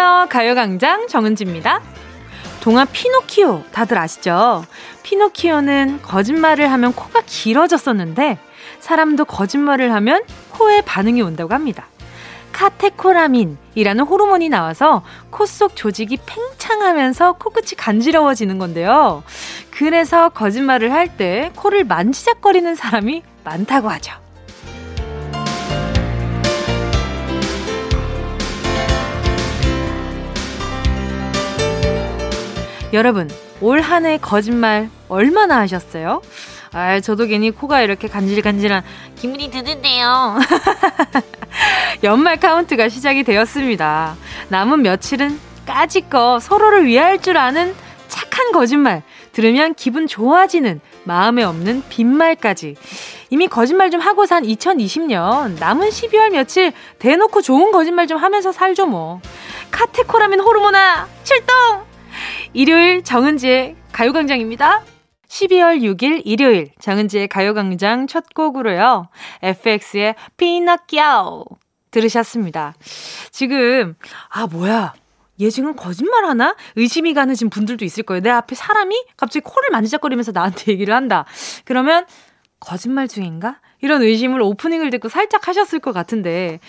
안녕하세요. 가요광장 정은지입니다. 동화 피노키오 다들 아시죠? 피노키오는 거짓말을 하면 코가 길어졌었는데 사람도 거짓말을 하면 코에 반응이 온다고 합니다. 카테코라민이라는 호르몬이 나와서 코 속 조직이 팽창하면서 코끝이 간지러워지는 건데요. 그래서 거짓말을 할 때 코를 만지작거리는 사람이 많다고 하죠. 여러분, 올 한 해 거짓말 얼마나 하셨어요? 아, 저도 괜히 코가 이렇게 간질간질한 기분이 드는데요. 연말 카운트가 시작이 되었습니다. 남은 며칠은 까짓거 서로를 위할 줄 아는 착한 거짓말, 들으면 기분 좋아지는 마음에 없는 빈말까지. 이미 거짓말 좀 하고 산 2020년, 남은 12월 며칠 대놓고 좋은 거짓말 좀 하면서 살죠 뭐. 카테코라민 호르몬아, 출동! 일요일 정은지의 가요광장입니다. 12월 6일 일요일 정은지의 가요광장 첫 곡으로요. FX의 피너키아오 들으셨습니다. 지금 아 뭐야 얘 지금 거짓말 하나? 의심이 가는 지금 분들도 있을 거예요. 내 앞에 사람이 갑자기 코를 만지작거리면서 나한테 얘기를 한다. 그러면 거짓말 중인가? 이런 의심을 오프닝을 듣고 살짝 하셨을 것 같은데,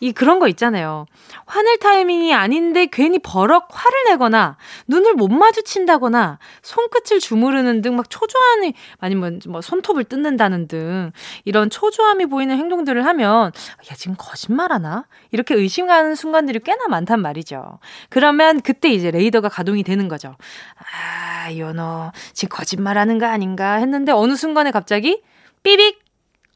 이 그런 거 있잖아요. 화낼 타이밍이 아닌데 괜히 버럭 화를 내거나, 눈을 못 마주친다거나, 손끝을 주무르는 등 막 초조함이, 아니면 뭐 손톱을 뜯는다는 등, 이런 초조함이 보이는 행동들을 하면, 야, 지금 거짓말 하나? 이렇게 의심하는 순간들이 꽤나 많단 말이죠. 그러면 그때 이제 레이더가 가동이 되는 거죠. 아, 요너, 지금 거짓말 하는 거 아닌가 했는데, 어느 순간에 갑자기, 삐빅!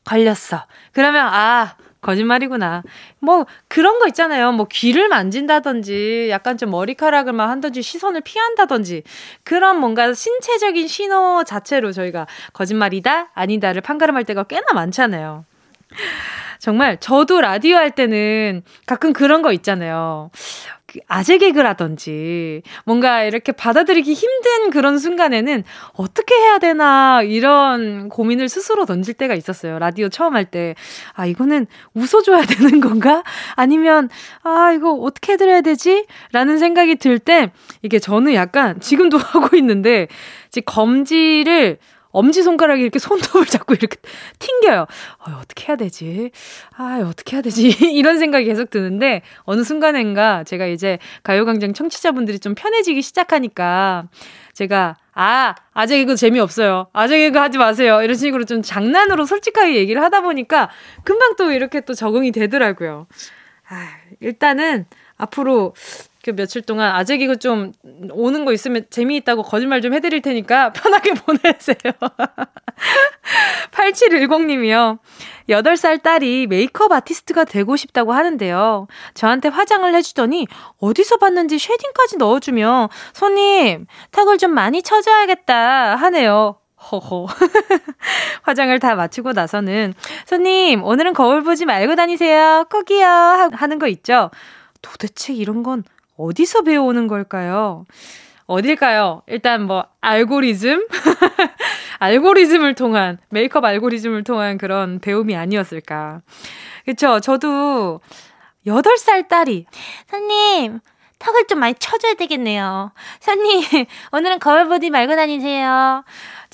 걸렸어. 그러면, 아, 거짓말이구나. 뭐, 그런 거 있잖아요. 뭐, 귀를 만진다든지, 약간 좀 머리카락을 막 한다든지, 시선을 피한다든지, 그런 뭔가 신체적인 신호 자체로 저희가 거짓말이다? 아니다를 판가름할 때가 꽤나 많잖아요. 정말, 저도 라디오 할 때는 가끔 그런 거 있잖아요. 그 아재 개그라든지 뭔가 이렇게 받아들이기 힘든 그런 순간에는 어떻게 해야 되나 이런 고민을 스스로 던질 때가 있었어요. 라디오 처음 할 때. 아, 이거는 웃어줘야 되는 건가? 아니면, 아, 이거 어떻게 해드려야 되지? 라는 생각이 들 때 이게 저는 약간 지금도 하고 있는데, 검지를 엄지손가락이 이렇게 손톱을 잡고 이렇게 튕겨요. 어, 어떻게 해야 되지? 아, 어떻게 해야 되지? 이런 생각이 계속 드는데, 어느 순간엔가 제가 이제 가요광장 청취자분들이 좀 편해지기 시작하니까, 제가, 아, 아재 개그 재미없어요. 아재 개그 하지 마세요. 이런 식으로 좀 장난으로 솔직하게 얘기를 하다 보니까, 금방 또 이렇게 또 적응이 되더라고요. 아, 일단은, 앞으로 그 며칠 동안 아재 개그 좀 오는 거 있으면 재미있다고 거짓말 좀 해드릴 테니까 편하게 보내세요. 8710님이요. 8살 딸이 메이크업 아티스트가 되고 싶다고 하는데요. 저한테 화장을 해주더니 어디서 봤는지 쉐딩까지 넣어주며 손님, 턱을 좀 많이 쳐줘야겠다 하네요. 허허. 화장을 다 마치고 나서는 손님, 오늘은 거울 보지 말고 다니세요. 꼭이요. 하는 거 있죠. 도대체 이런 건 어디서 배워오는 걸까요? 어딜까요? 일단 뭐 알고리즘? 알고리즘을 통한 메이크업 알고리즘을 통한 그런 배움이 아니었을까. 그쵸 저도 8살 딸이 손님 턱을 좀 많이 쳐줘야 되겠네요. 손님 오늘은 거울 보지 말고 다니세요.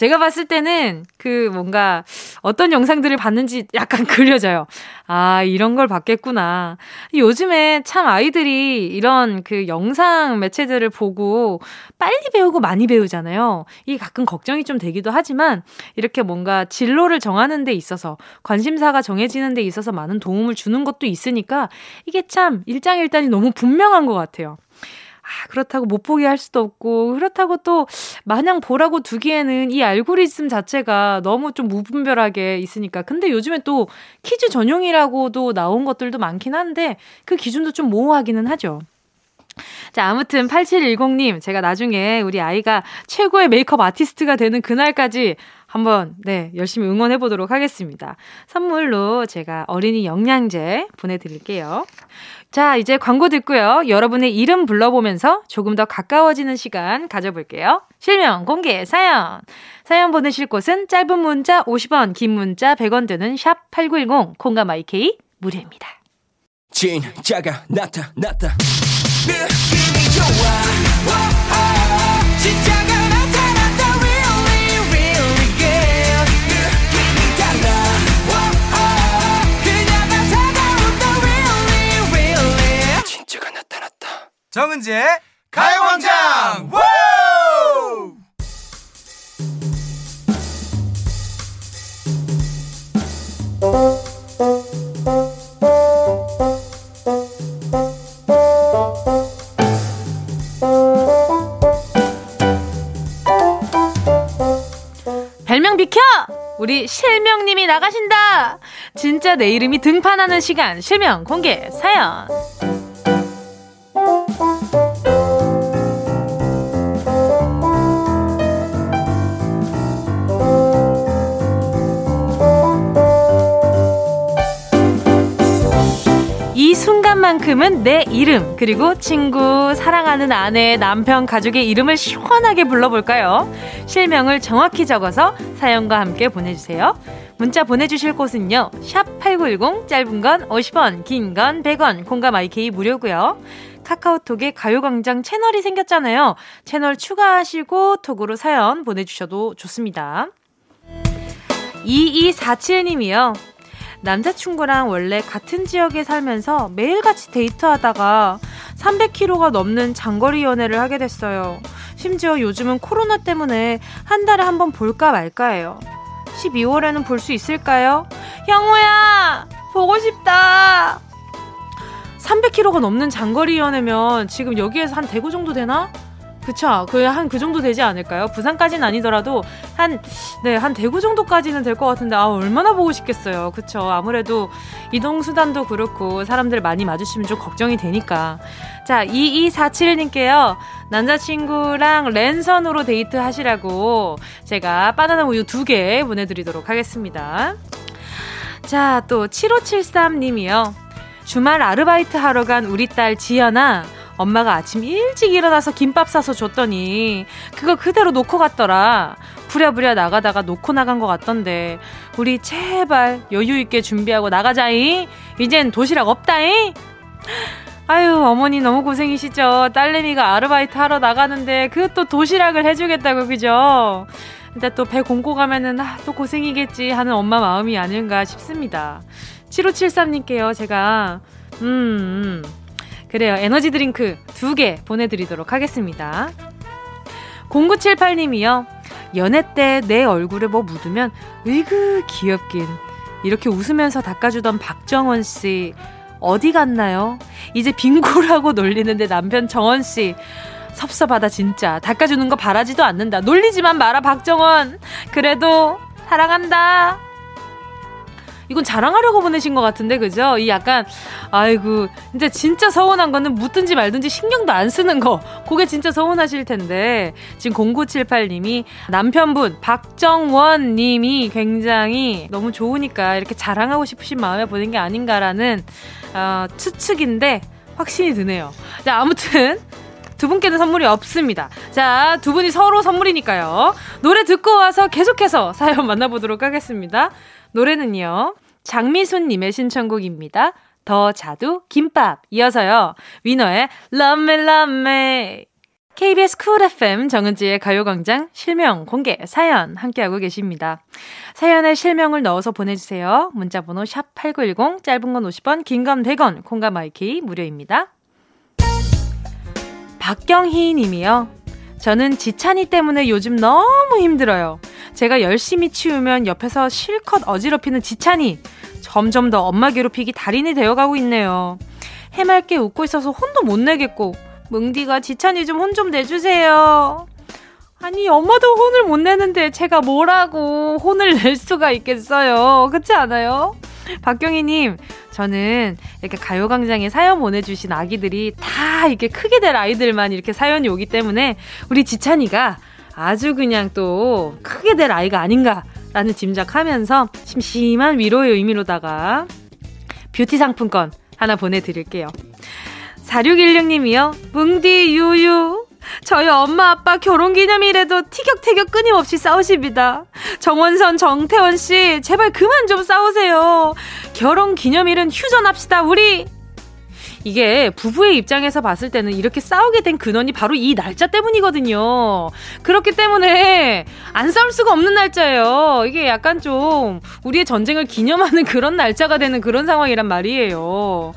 제가 봤을 때는 그 뭔가 어떤 영상들을 봤는지 약간 그려져요. 아, 이런 걸 봤겠구나. 요즘에 참 아이들이 이런 그 영상 매체들을 보고 빨리 배우고 많이 배우잖아요. 이게 가끔 걱정이 좀 되기도 하지만 이렇게 뭔가 진로를 정하는 데 있어서 관심사가 정해지는 데 있어서 많은 도움을 주는 것도 있으니까 이게 참 일장일단이 너무 분명한 것 같아요. 아, 그렇다고 못 보게 할 수도 없고, 그렇다고 또 마냥 보라고 두기에는 이 알고리즘 자체가 너무 좀 무분별하게 있으니까. 근데 요즘에 또 kids 전용이라고도 나온 것들도 많긴 한데, 그 기준도 좀 모호하기는 하죠. 자, 아무튼 8710님, 제가 나중에 우리 아이가 최고의 메이크업 아티스트가 되는 그날까지 한번, 네, 열심히 응원해 보도록 하겠습니다. 선물로 제가 어린이 영양제 보내드릴게요. 자, 이제 광고 듣고요. 여러분의 이름 불러보면서 조금 더 가까워지는 시간 가져볼게요. 실명, 공개, 사연. 사연 보내실 곳은 짧은 문자 50원, 긴 문자 100원 드는 샵 8910, 콩감 IK 무료입니다. 진짜가 나타났다 느낌이 좋아 정은지의 가요광장 별명 비켜! 우리 실명님이 나가신다! 진짜 내 이름이 등판하는 시간, 실명 공개 사연. 이 순간만큼은 내 이름, 그리고 친구, 사랑하는 아내, 남편, 가족의 이름을 시원하게 불러볼까요? 실명을 정확히 적어서 사연과 함께 보내주세요. 문자 보내주실 곳은요, 샵 8910, 짧은 건 50원, 긴 건 100원, 공감 IK 무료고요 카카오톡에 가요광장 채널이 생겼잖아요. 채널 추가하시고 톡으로 사연 보내주셔도 좋습니다. 2247님이요. 남자친구랑 원래 같은 지역에 살면서 매일같이 데이트하다가 300km가 넘는 장거리 연애를 하게 됐어요. 심지어 요즘은 코로나 때문에 한 달에 한 번 볼까 말까 해요. 12월에는 볼 수 있을까요? 형우야! 보고 싶다! 300km가 넘는 장거리 연애면 지금 여기에서 한 대구 정도 되나? 그쵸. 그, 한 그 정도 되지 않을까요? 부산까지는 아니더라도, 한, 네, 한 대구 정도까지는 될 것 같은데, 아, 얼마나 보고 싶겠어요. 그쵸. 아무래도 이동수단도 그렇고, 사람들 많이 마주치면 좀 걱정이 되니까. 자, 2247님께요. 남자친구랑 랜선으로 데이트 하시라고, 제가 바나나 우유 두 개 보내드리도록 하겠습니다. 자, 또, 7573님이요. 주말 아르바이트 하러 간 우리 딸 지연아, 엄마가 아침 일찍 일어나서 김밥 싸서 줬더니 그거 그대로 놓고 갔더라. 부랴부랴 나가다가 놓고 나간 것 같던데 우리 제발 여유 있게 준비하고 나가자이. 이젠 도시락 없다이. 아유 어머니 너무 고생이시죠. 딸내미가 아르바이트 하러 나가는데 그 또 도시락을 해주겠다고 그죠? 근데 또 배 공고 가면은 아, 또 고생이겠지 하는 엄마 마음이 아닌가 싶습니다. 7573님께요 제가 음. 음. 그래요. 에너지 드링크 두 개 보내드리도록 하겠습니다. 0978님이요. 연애 때 내 얼굴에 뭐 묻으면 으그 귀엽긴 이렇게 웃으면서 닦아주던 박정원 씨 어디 갔나요? 이제 빙고라고 놀리는데 남편 정원 씨 섭섭하다 진짜 닦아주는 거 바라지도 않는다 놀리지만 마라 박정원 그래도 사랑한다 이건 자랑하려고 보내신 것 같은데, 그죠? 이 약간, 아이고, 이제 진짜 서운한 거는 묻든지 말든지 신경도 안 쓰는 거. 그게 진짜 서운하실 텐데, 지금 0978님이 남편분, 박정원 님이 굉장히 너무 좋으니까 이렇게 자랑하고 싶으신 마음에 보낸 게 아닌가라는, 어, 추측인데, 확신이 드네요. 자, 아무튼, 두 분께는 선물이 없습니다. 자, 두 분이 서로 선물이니까요. 노래 듣고 와서 계속해서 사연 만나보도록 하겠습니다. 노래는요. 장미순님의 신청곡입니다. 더 자두 김밥 이어서요. 위너의 Love Me Love Me KBS 쿨 FM 정은지의 가요광장 실명 공개 사연 함께하고 계십니다. 사연에 실명을 넣어서 보내주세요. 문자번호 샵 8910 짧은 건 50원 긴 건 100원 콩감 IK 무료입니다. 박경희 님이요. 저는 지찬이 때문에 요즘 너무 힘들어요. 제가 열심히 치우면 옆에서 실컷 어지럽히는 지찬이 점점 더 엄마 괴롭히기 달인이 되어가고 있네요. 해맑게 웃고 있어서 혼도 못 내겠고 뭉디가 지찬이 좀 혼좀 내주세요. 아니 엄마도 혼을 못 내는데 제가 뭐라고 혼을 낼 수가 있겠어요. 그렇지 않아요? 박경희님, 저는 이렇게 가요광장에 사연 보내주신 아기들이 다 이렇게 크게 될 아이들만 이렇게 사연이 오기 때문에 우리 지찬이가 아주 그냥 또 크게 될 아이가 아닌가라는 짐작하면서 심심한 위로의 의미로다가 뷰티 상품권 하나 보내드릴게요. 4616님이요. 뭉디 유유. 저희 엄마 아빠 결혼 기념일에도 티격태격 끊임없이 싸우십니다. 정원선 정태원 씨 제발 그만 좀 싸우세요. 결혼 기념일은 휴전합시다 우리. 이게 부부의 입장에서 봤을 때는 이렇게 싸우게 된 근원이 바로 이 날짜 때문이거든요. 그렇기 때문에 안 싸울 수가 없는 날짜예요. 이게 약간 좀 우리의 전쟁을 기념하는 그런 날짜가 되는 그런 상황이란 말이에요.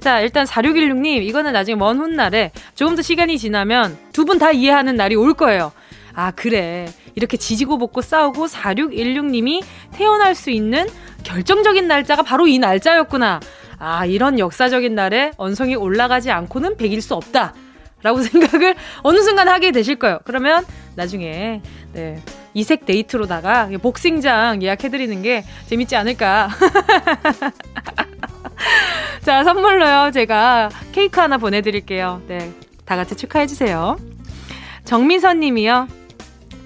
자, 일단 4616님, 이거는 나중에 먼 훗날에 조금 더 시간이 지나면 두 분 다 이해하는 날이 올 거예요. 아, 그래. 이렇게 지지고 볶고 싸우고 4616님이 태어날 수 있는 결정적인 날짜가 바로 이 날짜였구나. 아, 이런 역사적인 날에 언성이 올라가지 않고는 백일 수 없다. 라고 생각을 어느 순간 하게 되실 거예요. 그러면 나중에, 네. 이색 데이트로다가 복싱장 예약해드리는 게 재밌지 않을까. 자, 선물로요. 제가 케이크 하나 보내드릴게요. 네. 다 같이 축하해주세요. 정민선 님이요.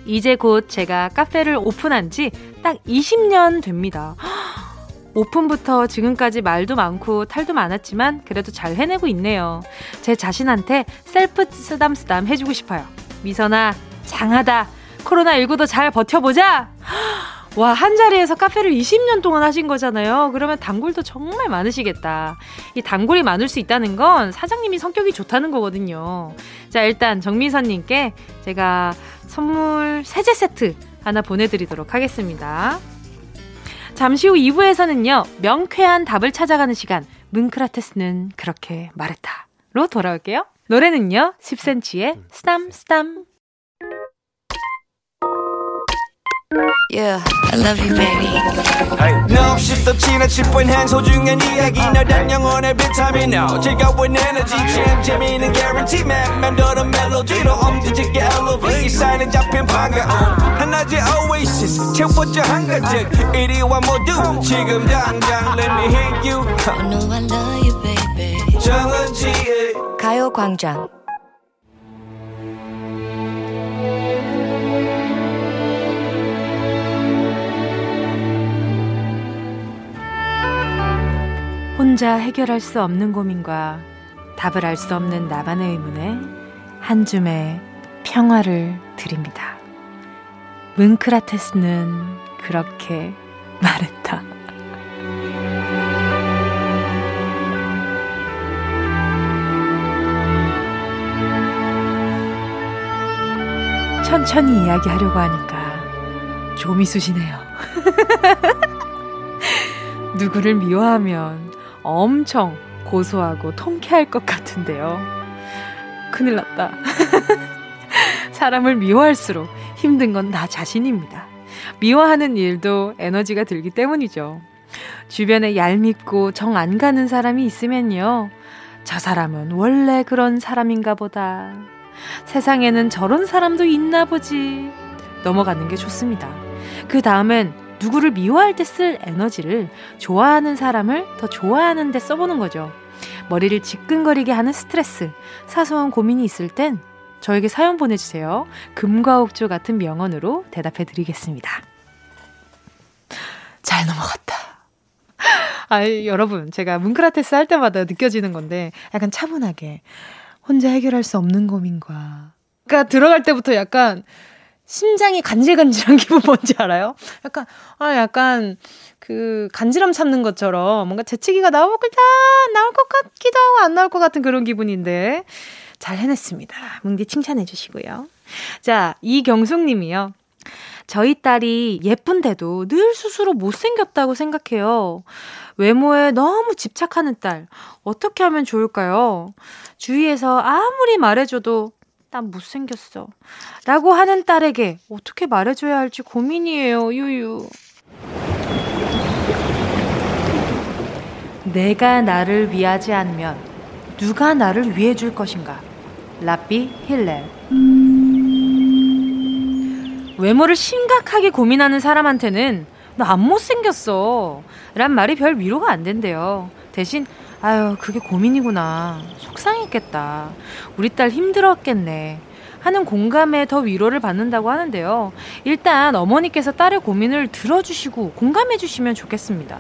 이제 곧 제가 카페를 오픈한 지 딱 20년 됩니다. 오픈부터 지금까지 말도 많고 탈도 많았지만 그래도 잘 해내고 있네요. 제 자신한테 셀프 쓰담쓰담 해주고 싶어요. 미선아, 장하다. 코로나19도 잘 버텨보자! 와, 한 자리에서 카페를 20년 동안 하신 거잖아요. 그러면 단골도 정말 많으시겠다. 이 단골이 많을 수 있다는 건 사장님이 성격이 좋다는 거거든요. 자, 일단 정미선님께 제가 선물 세제 세트 하나 보내드리도록 하겠습니다. 잠시 후 2부에서는요, 명쾌한 답을 찾아가는 시간, 문크라테스는 그렇게 말했다. 로 돌아올게요. 노래는요, 10cm의 스담, 스담. Yeah, I love you, baby. No 없이 또 지나 칠 뻔한 소중한 이야기 너란 영혼의 비타민 No 즐거운 에너지 참 재미있는 guarantee man 맘대로 멜로디로 엄지짓게 elevate 이 사인에 잡힌 반가움 하나의 oasis 채워져 한가득 이리와 모두 지금 당장 let me hit you I know I love you, baby. 정은지의 가요광장. 혼자 해결할 수 없는 고민과 답을 알 수 없는 나만의 의문에 한 줌의 평화를 드립니다. 문크라테스는 그렇게 말했다. 천천히 이야기하려고 하니까 좀이 쑤시네요. 누구를 미워하면 엄청 고소하고 통쾌할 것 같은데요. 큰일 났다. 사람을 미워할수록 힘든 건 나 자신입니다. 미워하는 일도 에너지가 들기 때문이죠. 주변에 얄밉고 정 안 가는 사람이 있으면요. 저 사람은 원래 그런 사람인가 보다. 세상에는 저런 사람도 있나 보지. 넘어가는 게 좋습니다. 그 다음엔 누구를 미워할 때 쓸 에너지를 좋아하는 사람을 더 좋아하는 데 써보는 거죠. 머리를 지끈거리게 하는 스트레스, 사소한 고민이 있을 땐 저에게 사연 보내주세요. 금과 옥조 같은 명언으로 대답해 드리겠습니다. 잘 넘어갔다. 아, 여러분, 제가 문크라테스 할 때마다 느껴지는 건데, 약간 차분하게, 혼자 해결할 수 없는 고민과, 그니까 들어갈 때부터 약간, 심장이 간질간질한 기분 뭔지 알아요? 약간, 아, 약간, 그, 간지럼 참는 것처럼 뭔가 재채기가 나올 것, 나올 것 같기도 하고 안 나올 것 같은 그런 기분인데, 잘 해냈습니다. 뭉디 칭찬해 주시고요. 자, 이경숙 님이요. 저희 딸이 예쁜데도 늘 스스로 못생겼다고 생각해요. 외모에 너무 집착하는 딸. 어떻게 하면 좋을까요? 주위에서 아무리 말해줘도 난 못생겼어. 라고 하는 딸에게 어떻게 말해줘야 할지 고민이에요, 유유. 내가 나를 위하지 않으면 누가 나를 위해 줄 것인가? 라비 힐렐. 외모를 심각하게 고민하는 사람한테는 너 안 못생겼어. 란 말이 별 위로가 안 된대요. 대신, 아유, 그게 고민이구나. 속상했겠다. 우리 딸 힘들었겠네. 하는 공감에 더 위로를 받는다고 하는데요. 일단 어머니께서 딸의 고민을 들어주시고 공감해주시면 좋겠습니다.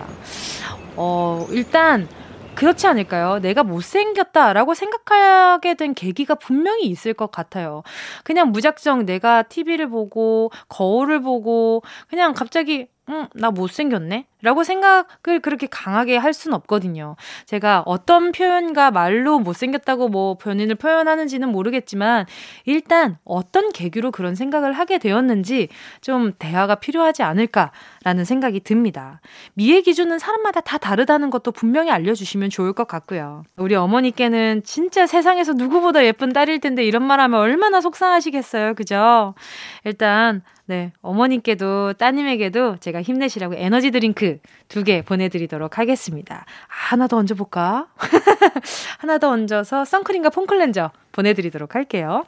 어, 일단, 그렇지 않을까요? 내가 못생겼다라고 생각하게 된 계기가 분명히 있을 것 같아요. 그냥 무작정 내가 TV를 보고, 거울을 보고, 그냥 갑자기, 음, 나 못생겼네? 라고 생각을 그렇게 강하게 할 수는 없거든요. 제가 어떤 표현과 말로 못생겼다고 뭐 본인을 표현하는지는 모르겠지만, 일단 어떤 계기로 그런 생각을 하게 되었는지 좀 대화가 필요하지 않을까라는 생각이 듭니다. 미의 기준은 사람마다 다 다르다는 것도 분명히 알려주시면 좋을 것 같고요. 우리 어머니께는 진짜 세상에서 누구보다 예쁜 딸일 텐데 이런 말 하면 얼마나 속상하시겠어요. 그죠? 일단 네, 어머님께도 따님에게도 제가 힘내시라고 에너지 드링크 두 개 보내드리도록 하겠습니다. 하나 더 얹어볼까? 하나 더 얹어서 선크림과 foam cleanser 보내드리도록 할게요.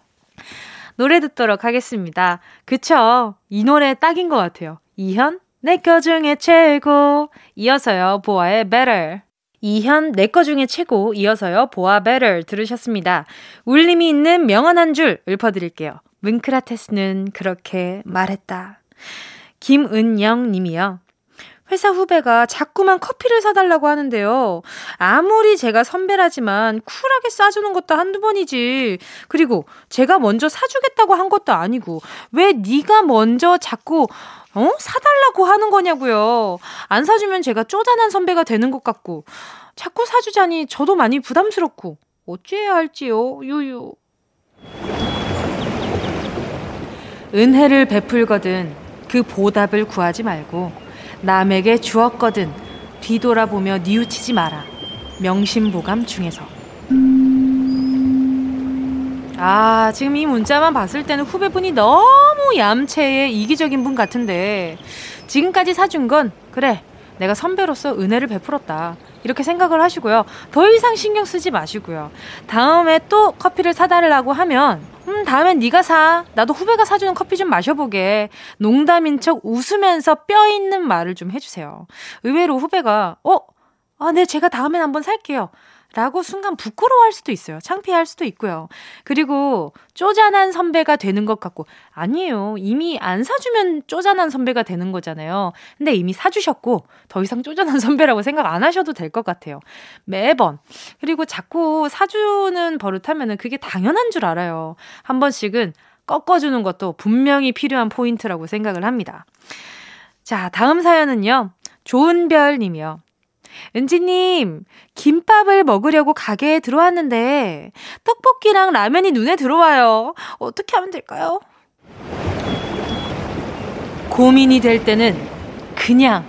노래 듣도록 하겠습니다. 그쵸? 이 노래 딱인 것 같아요. 이현, 내거 중에 최고. 이어서요, 보아의 Better. 이현, 내거 중에 최고. 이어서요, 보아 Better 들으셨습니다. 울림이 있는 명언 한 줄 읊어드릴게요. 뭉크라테스는 그렇게 말했다. 김은영 님이요. 회사 후배가 자꾸만 커피를 사달라고 하는데요. 아무리 제가 선배라지만 쿨하게 싸주는 것도 한두 번이지. 그리고 제가 먼저 사주겠다고 한 것도 아니고 왜 네가 먼저 자꾸 어? 사달라고 하는 거냐고요. 안 사주면 제가 쪼잔한 선배가 되는 것 같고 자꾸 사주자니 저도 많이 부담스럽고 어찌해야 할지요. 유유. 은혜를 베풀거든 그 보답을 구하지 말고 남에게 주었거든 뒤돌아보며 뉘우치지 마라. 명심보감 중에서. 아, 지금 이 문자만 봤을 때는 후배분이 너무 얌체의 이기적인 분 같은데 지금까지 사준 건 그래 내가 선배로서 은혜를 베풀었다. 이렇게 생각을 하시고요. 더 이상 신경 쓰지 마시고요. 다음에 또 커피를 사달라고 하면 음, 다음엔 네가 사. 나도 후배가 사주는 커피 좀 마셔보게. 농담인 척 웃으면서 뼈 있는 말을 좀 해주세요. 의외로 후배가, 어? 아, 네, 제가 다음엔 한번 살게요. 라고 순간 부끄러워할 수도 있어요. 창피할 수도 있고요. 그리고 쪼잔한 선배가 되는 것 같고, 아니에요. 이미 안 사주면 쪼잔한 선배가 되는 거잖아요. 근데 이미 사주셨고, 더 이상 쪼잔한 선배라고 생각 안 하셔도 될 것 같아요. 매번. 그리고 자꾸 사주는 버릇하면은 그게 당연한 줄 알아요. 한 번씩은 꺾어주는 것도 분명히 필요한 포인트라고 생각을 합니다. 자, 다음 사연은요. 좋은별 님이요. 은지님, 김밥을 먹으려고 가게에 들어왔는데, 떡볶이랑 라면이 눈에 들어와요. 어떻게 하면 될까요? 고민이 될 때는 그냥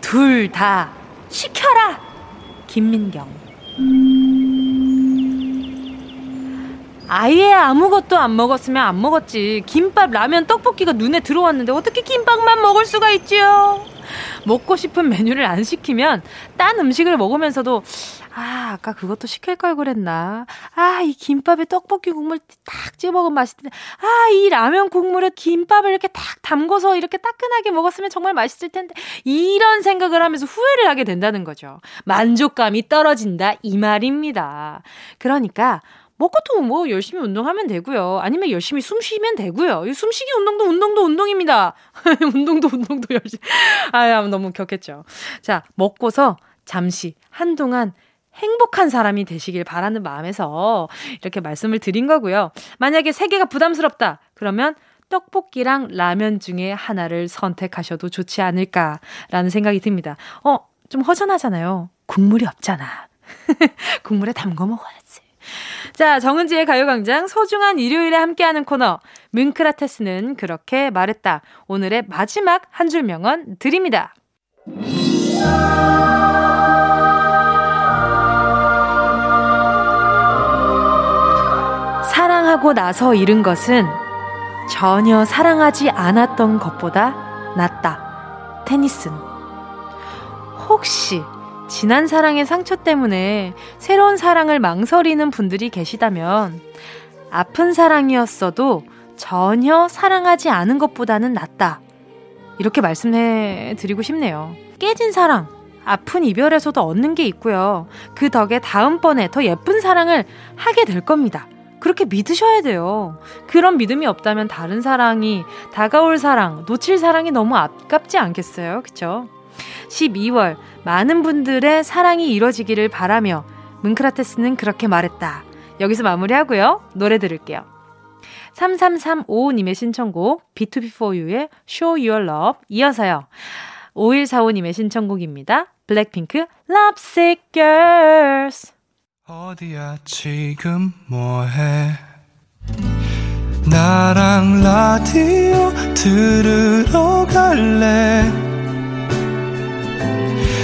둘 다 시켜라! 김민경. 아예 아무것도 안 먹었으면 안 먹었지. 김밥, 라면, 떡볶이가 눈에 들어왔는데 어떻게 김밥만 먹을 수가 있지요? 먹고 싶은 메뉴를 안 시키면 딴 음식을 먹으면서도 아, 아까 그것도 시킬 걸 그랬나. 아, 이 김밥에 떡볶이 국물 딱 찍어 먹으면 맛있던데. 아, 이 라면 국물에 김밥을 이렇게 딱 담궈서 이렇게 따끈하게 먹었으면 정말 맛있을 텐데. 이런 생각을 하면서 후회를 하게 된다는 거죠. 만족감이 떨어진다. 이 말입니다. 그러니까 먹고 또뭐 열심히 운동하면 되고요. 아니면 열심히 숨 쉬면 되고요. 이 숨쉬기 운동도 운동도 운동입니다. 운동도 운동도 열심히. 아, 너무 격했죠. 자, 먹고서 잠시 한동안 행복한 사람이 되시길 바라는 마음에서 이렇게 말씀을 드린 거고요. 만약에 세 개가 부담스럽다. 그러면 떡볶이랑 라면 중에 하나를 선택하셔도 좋지 않을까라는 생각이 듭니다. 어, 좀 허전하잖아요. 국물이 없잖아. 국물에 담궈 먹어야지. 자, 정은지의 가요광장 소중한 일요일에 함께하는 코너. 뭉크라테스는 그렇게 말했다. 오늘의 마지막 한 줄 명언 드립니다. 사랑하고 나서 잃은 것은 전혀 사랑하지 않았던 것보다 낫다. 테니슨. 혹시 지난 사랑의 상처 때문에 새로운 사랑을 망설이는 분들이 계시다면 아픈 사랑이었어도 전혀 사랑하지 않은 것보다는 낫다. 이렇게 말씀해 드리고 싶네요. 깨진 사랑, 아픈 이별에서도 얻는 게 있고요. 그 덕에 다음번에 더 예쁜 사랑을 하게 될 겁니다. 그렇게 믿으셔야 돼요. 그런 믿음이 없다면 다른 사랑이, 다가올 사랑, 놓칠 사랑이 너무 아깝지 않겠어요? 그쵸? 12월 많은 분들의 사랑이 이뤄지기를 바라며 문크라테스는 그렇게 말했다. 여기서 마무리하고요. 노래 들을게요. 3335님의 신청곡 B2B4U의 Show Your Love 이어서요. 5145님의 신청곡입니다. 블랙핑크, Lovesick Girls. 어디야 지금 뭐해 나랑 라디오 들으러 갈래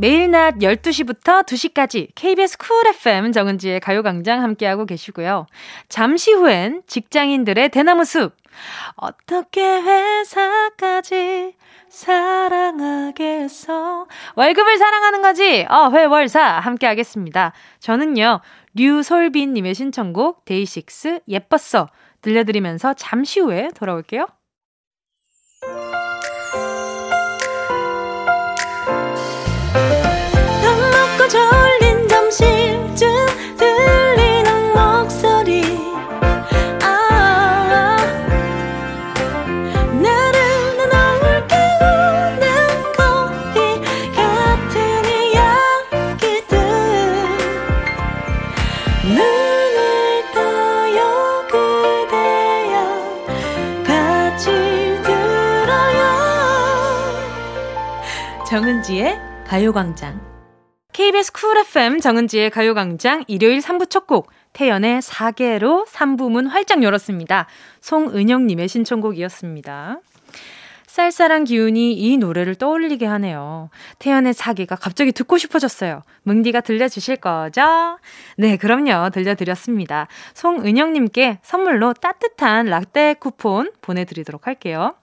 매일 낮 12시부터 2시까지 KBS 쿨 FM 정은지의 가요광장 함께하고 계시고요. 잠시 후엔 직장인들의 대나무 숲. 어떻게 회사까지 사랑하겠어. 월급을 사랑하는 거지. 어, 회월사 함께 하겠습니다. 저는요, 류솔빈님의 신청곡 데이식스 예뻤어. 들려드리면서 잠시 후에 돌아올게요. 정은지의 가요광장 KBS 쿨 FM 정은지의 가요광장 일요일 3부 첫 곡 태연의 사계로 3부 문 활짝 열었습니다. 송은영님의 신청곡이었습니다. 쌀쌀한 기운이 이 노래를 떠올리게 하네요. 태연의 사계가 갑자기 듣고 싶어졌어요. 뭉디가 들려주실 거죠? 네, 그럼요. 들려드렸습니다. 송은영님께 선물로 따뜻한 라떼 쿠폰 보내드리도록 할게요.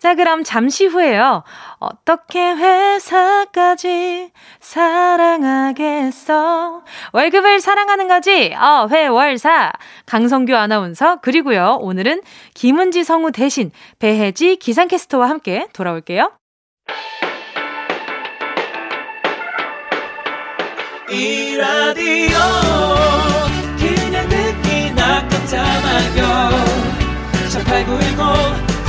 자, 그럼 잠시 후에요. 어떻게 회사까지 사랑하겠어? 월급을 사랑하는 거지? 어, 회월사. 강성규 아나운서, 그리고요. 오늘은 김은지 성우 대신 배혜지 기상캐스터와 함께 돌아올게요. 이 라디오 그냥 듣기나 깜짝마요 18910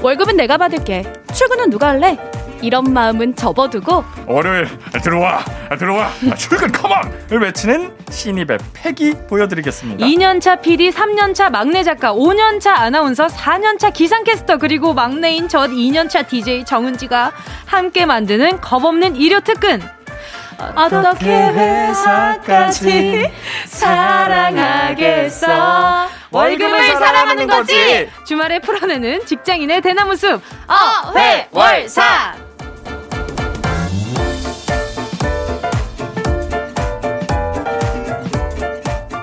월급은 내가 받을게. 출근은 누가 할래? 이런 마음은 접어두고 월요일 들어와 들어와 출근 컴온을 외치는 신입의 패기 보여드리겠습니다. 2년차 PD, 3년차 막내 작가, 5년차 아나운서, 4년차 기상캐스터, 그리고 막내인 저 2년차 DJ 정은지가 함께 만드는 겁없는 일요 특근. 어떻게 회사까지 사랑하겠어? 월급을 사랑하는 거지! 주말에 풀어내는 직장인의 대나무 숲. 어회월사!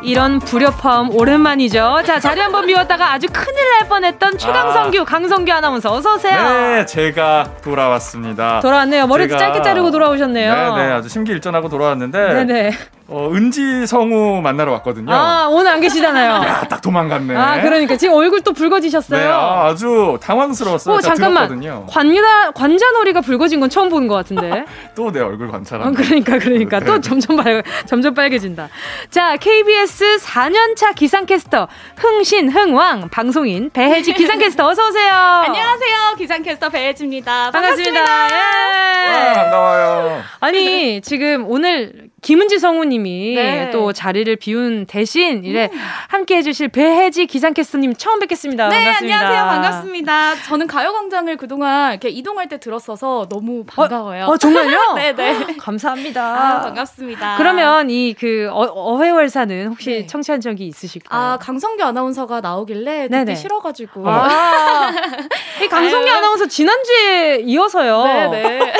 이런 불협화음 오랜만이죠. 자, 자리 한번 비웠다가 아주 큰일 날 뻔했던 최강성규, 아. 강성규 아나운서 어서 오세요. 네, 제가 돌아왔습니다. 돌아왔네요. 머리도 제가... 짧게 자르고 돌아오셨네요. 네, 네, 아주 심기일전하고 돌아왔는데. 네, 네. 어, 은지 성우 만나러 왔거든요. 아, 오늘 안 계시잖아요. 야, 딱 도망갔네. 아, 그러니까. 지금 얼굴 또 붉어지셨어요. 네, 아, 주 당황스러웠어요. 어, 잠깐만. 들었거든요. 관유다, 관자놀이가 붉어진 건 처음 보는 것 같은데. 또 내 얼굴 관찰하는. 어, 그러니까, 그러니까. 네. 또 점점 빨, 점점 빨개진다. 자, KBS 4년차 기상캐스터, 흥신, 흥왕, 방송인, 배혜지 기상캐스터, 어서오세요. 안녕하세요. 기상캐스터 배혜지입니다. 반갑습니다. 반갑습니다. 예. 아, 반가워요. 아니, 지금 오늘 김은지 성우님이 네. 또 자리를 비운 대신 이래 음. 함께 해주실 배혜지 기상캐스터님 처음 뵙겠습니다. 네, 반갑습니다. 안녕하세요. 반갑습니다. 저는 가요광장을 그동안 이렇게 이동할 때 들었어서 너무 반가워요. 어, 어 정말요? 네네. 네. 감사합니다. 아, 반갑습니다. 그러면 이 그 어, 회월사는 혹시 네. 청취한 적이 있으실까요? 아, 강성규 아나운서가 나오길래 듣기 네네. 싫어가지고. 아, 이 강성규 아나운서 지난주에 이어서요. 네네.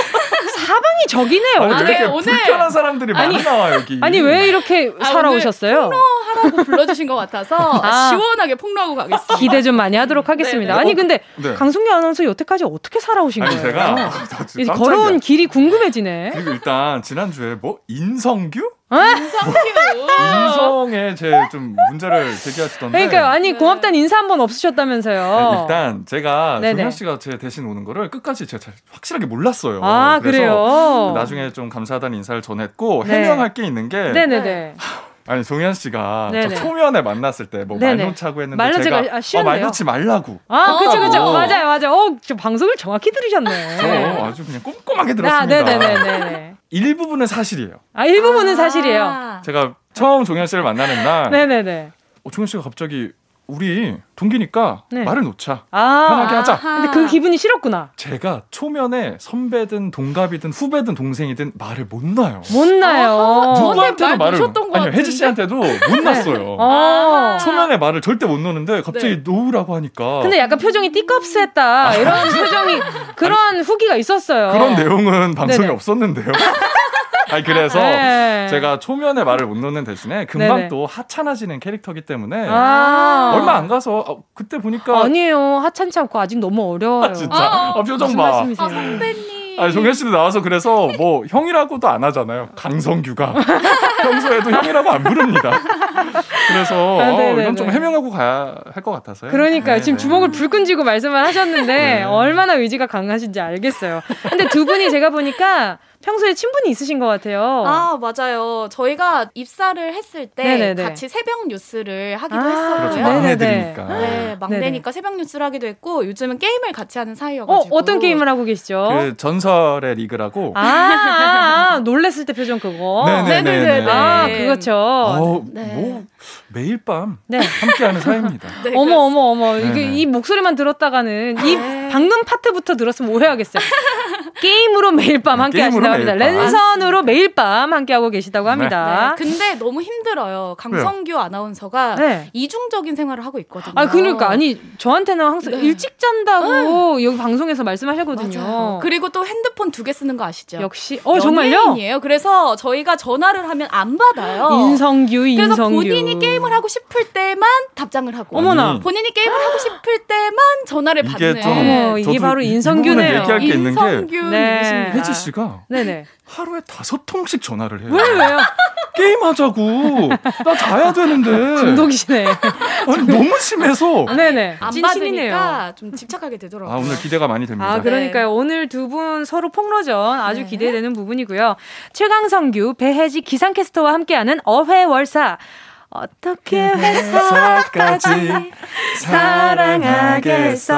사방이 적이네요. 아니, 아, 네, 오늘 불편한 사람들이 많이 나와 여기. 아니 왜 이렇게 아, 살아오셨어요? 사랑하고 불러주신 것 같아서 아. 시원하게 폭로하고 가겠습니다. 기대 좀 많이 하도록 하겠습니다. 네, 네. 아니 근데 네. 강승기 아나운서 여태까지 어떻게 살아오신 아니 거예요? 제가 이 깜짝이야. 걸어온 길이 궁금해지네. 그리고 일단 지난주에 뭐 인성규? 인성에 제 좀 문제를 제기하시던데. 그러니까 아니 네. 고맙다는 인사 한 번 없으셨다면서요. 아니, 일단 제가 네네. 정현 씨가 제 대신 오는 거를 끝까지 제가 잘 확실하게 몰랐어요. 아 그래서 그래요. 나중에 좀 감사하다는 인사를 전했고 네. 해명할 게 있는 게 네네네. 아니 종현 씨가. 초면에 만났을 때 뭐. 말놓자고 했는데 말놓자가 제가 아, 싫은데요? 어, 말놓지 말라고 아 그쵸 그쵸 어. 맞아요 맞아요. 어저 방송을 정확히 들으셨네. 저 아주 그냥 꼼꼼하게 아 들었습니다. 네네네네. 일부분은 사실이에요. 아 일부분은 사실이에요. 아. 제가 처음 종현 씨를 만나는 날 네네네. 어, 종현 씨가 갑자기 우리 동기니까 네. 말을 놓자. 아 편하게 하자. 아하. 근데 그 기분이 싫었구나. 제가 초면에 선배든 동갑이든 후배든 동생이든 말을 못 놔요. 못 나요. 누구한테도 말 말을 아니요 혜지? 씨한테도 못 놨어요. 어. 초면에 말을 절대 못 놓는데 갑자기 놓으라고 하니까 근데 약간 표정이 띠껍스했다 이런 표정이 그런 후기가 있었어요. 그런 내용은 방송에 네네. 없었는데요. 아니 그래서 네. 제가 초면에 말을 못 놓는 대신에 금방 네네. 또 하찮아지는 캐릭터기 때문에 아 얼마 안 가서 어, 그때 보니까 아니에요 하찮지 않고 아직 너무 어려워요. 아, 진짜 아, 표정 무슨 봐. 말씀이세요? 선배님. 아니 종현 씨도 나와서 그래서 뭐 형이라고도 안 하잖아요. 강성규가 평소에도 형이라고 안 부릅니다. 그래서 아, 어, 네네네. 이건 좀 해명하고 가야 할 것 같아서요. 그러니까요. 네, 지금 네. 주먹을 불끈 쥐고 말씀을 하셨는데 네. 얼마나 의지가 강하신지 알겠어요. 근데 두 분이 제가 보니까 평소에 친분이 있으신 것 같아요. 아 맞아요. 저희가 입사를 했을 때 네네네. 같이 새벽 뉴스를 하기도 아, 그렇죠. 했었고요. 네네네. 막내들이니까. 네, 막내니까 새벽 뉴스를 하기도 했고 요즘은 게임을 같이 하는 어, 사이여가지고. 어 떤 게임을 하고 계시죠? 그 전설의 리그라고. 아, 놀랬을 때 표정 그거. 네네네네. 아, 그거죠. 어, 네. 뭐 매일 밤 네. 함께하는 사이입니다. 네, 어머 어머 어머 이게. 이 목소리만 들었다가는 이 네. 방금 파트부터 들었으면 오해하겠어요. 게임으로 매일 밤 함께 하신다고 합니다. 랜선으로 매일 밤 함께 하고 계시다고 합니다. 네, 근데 너무 힘들어요. 강성규 아나운서가 네. 이중적인 생활을 하고 있거든요. 아 그러니까 아니 저한테는 항상 네. 일찍 잔다고 여기 방송에서 말씀하셨거든요. 맞아요. 그리고 또 핸드폰 두 개 쓰는 거 아시죠? 역시 어 정말요? 연예인이에요. 그래서 저희가 전화를 하면 안 받아요. 인성규 그래서 인성규. 본인이 게임을 하고 싶을 때만 답장을 하고 어머나. 본인이 게임을 하고 싶을 때만 전화를 이게 받는 좀 어머, 이게 바로 인성규네요. 인성규 네. 님이십니다. 혜지 씨가 네네. 하루에 다섯 통씩 전화를 해요. 왜 왜요? 게임하자고. 나 자야 되는데. 중독이시네. 아니, 너무 심해서. 네네. 안. 받으니까 좀 집착하게 되더라고요. 아 오늘 기대가 많이 됩니다. 아, 그러니까요. 오늘 두 분 서로 폭로전 아주 네. 기대되는 부분이고요. 최강성규, 배혜지 기상캐스터와 함께하는 어회월사. 어떻게 회사까지 사랑하겠어.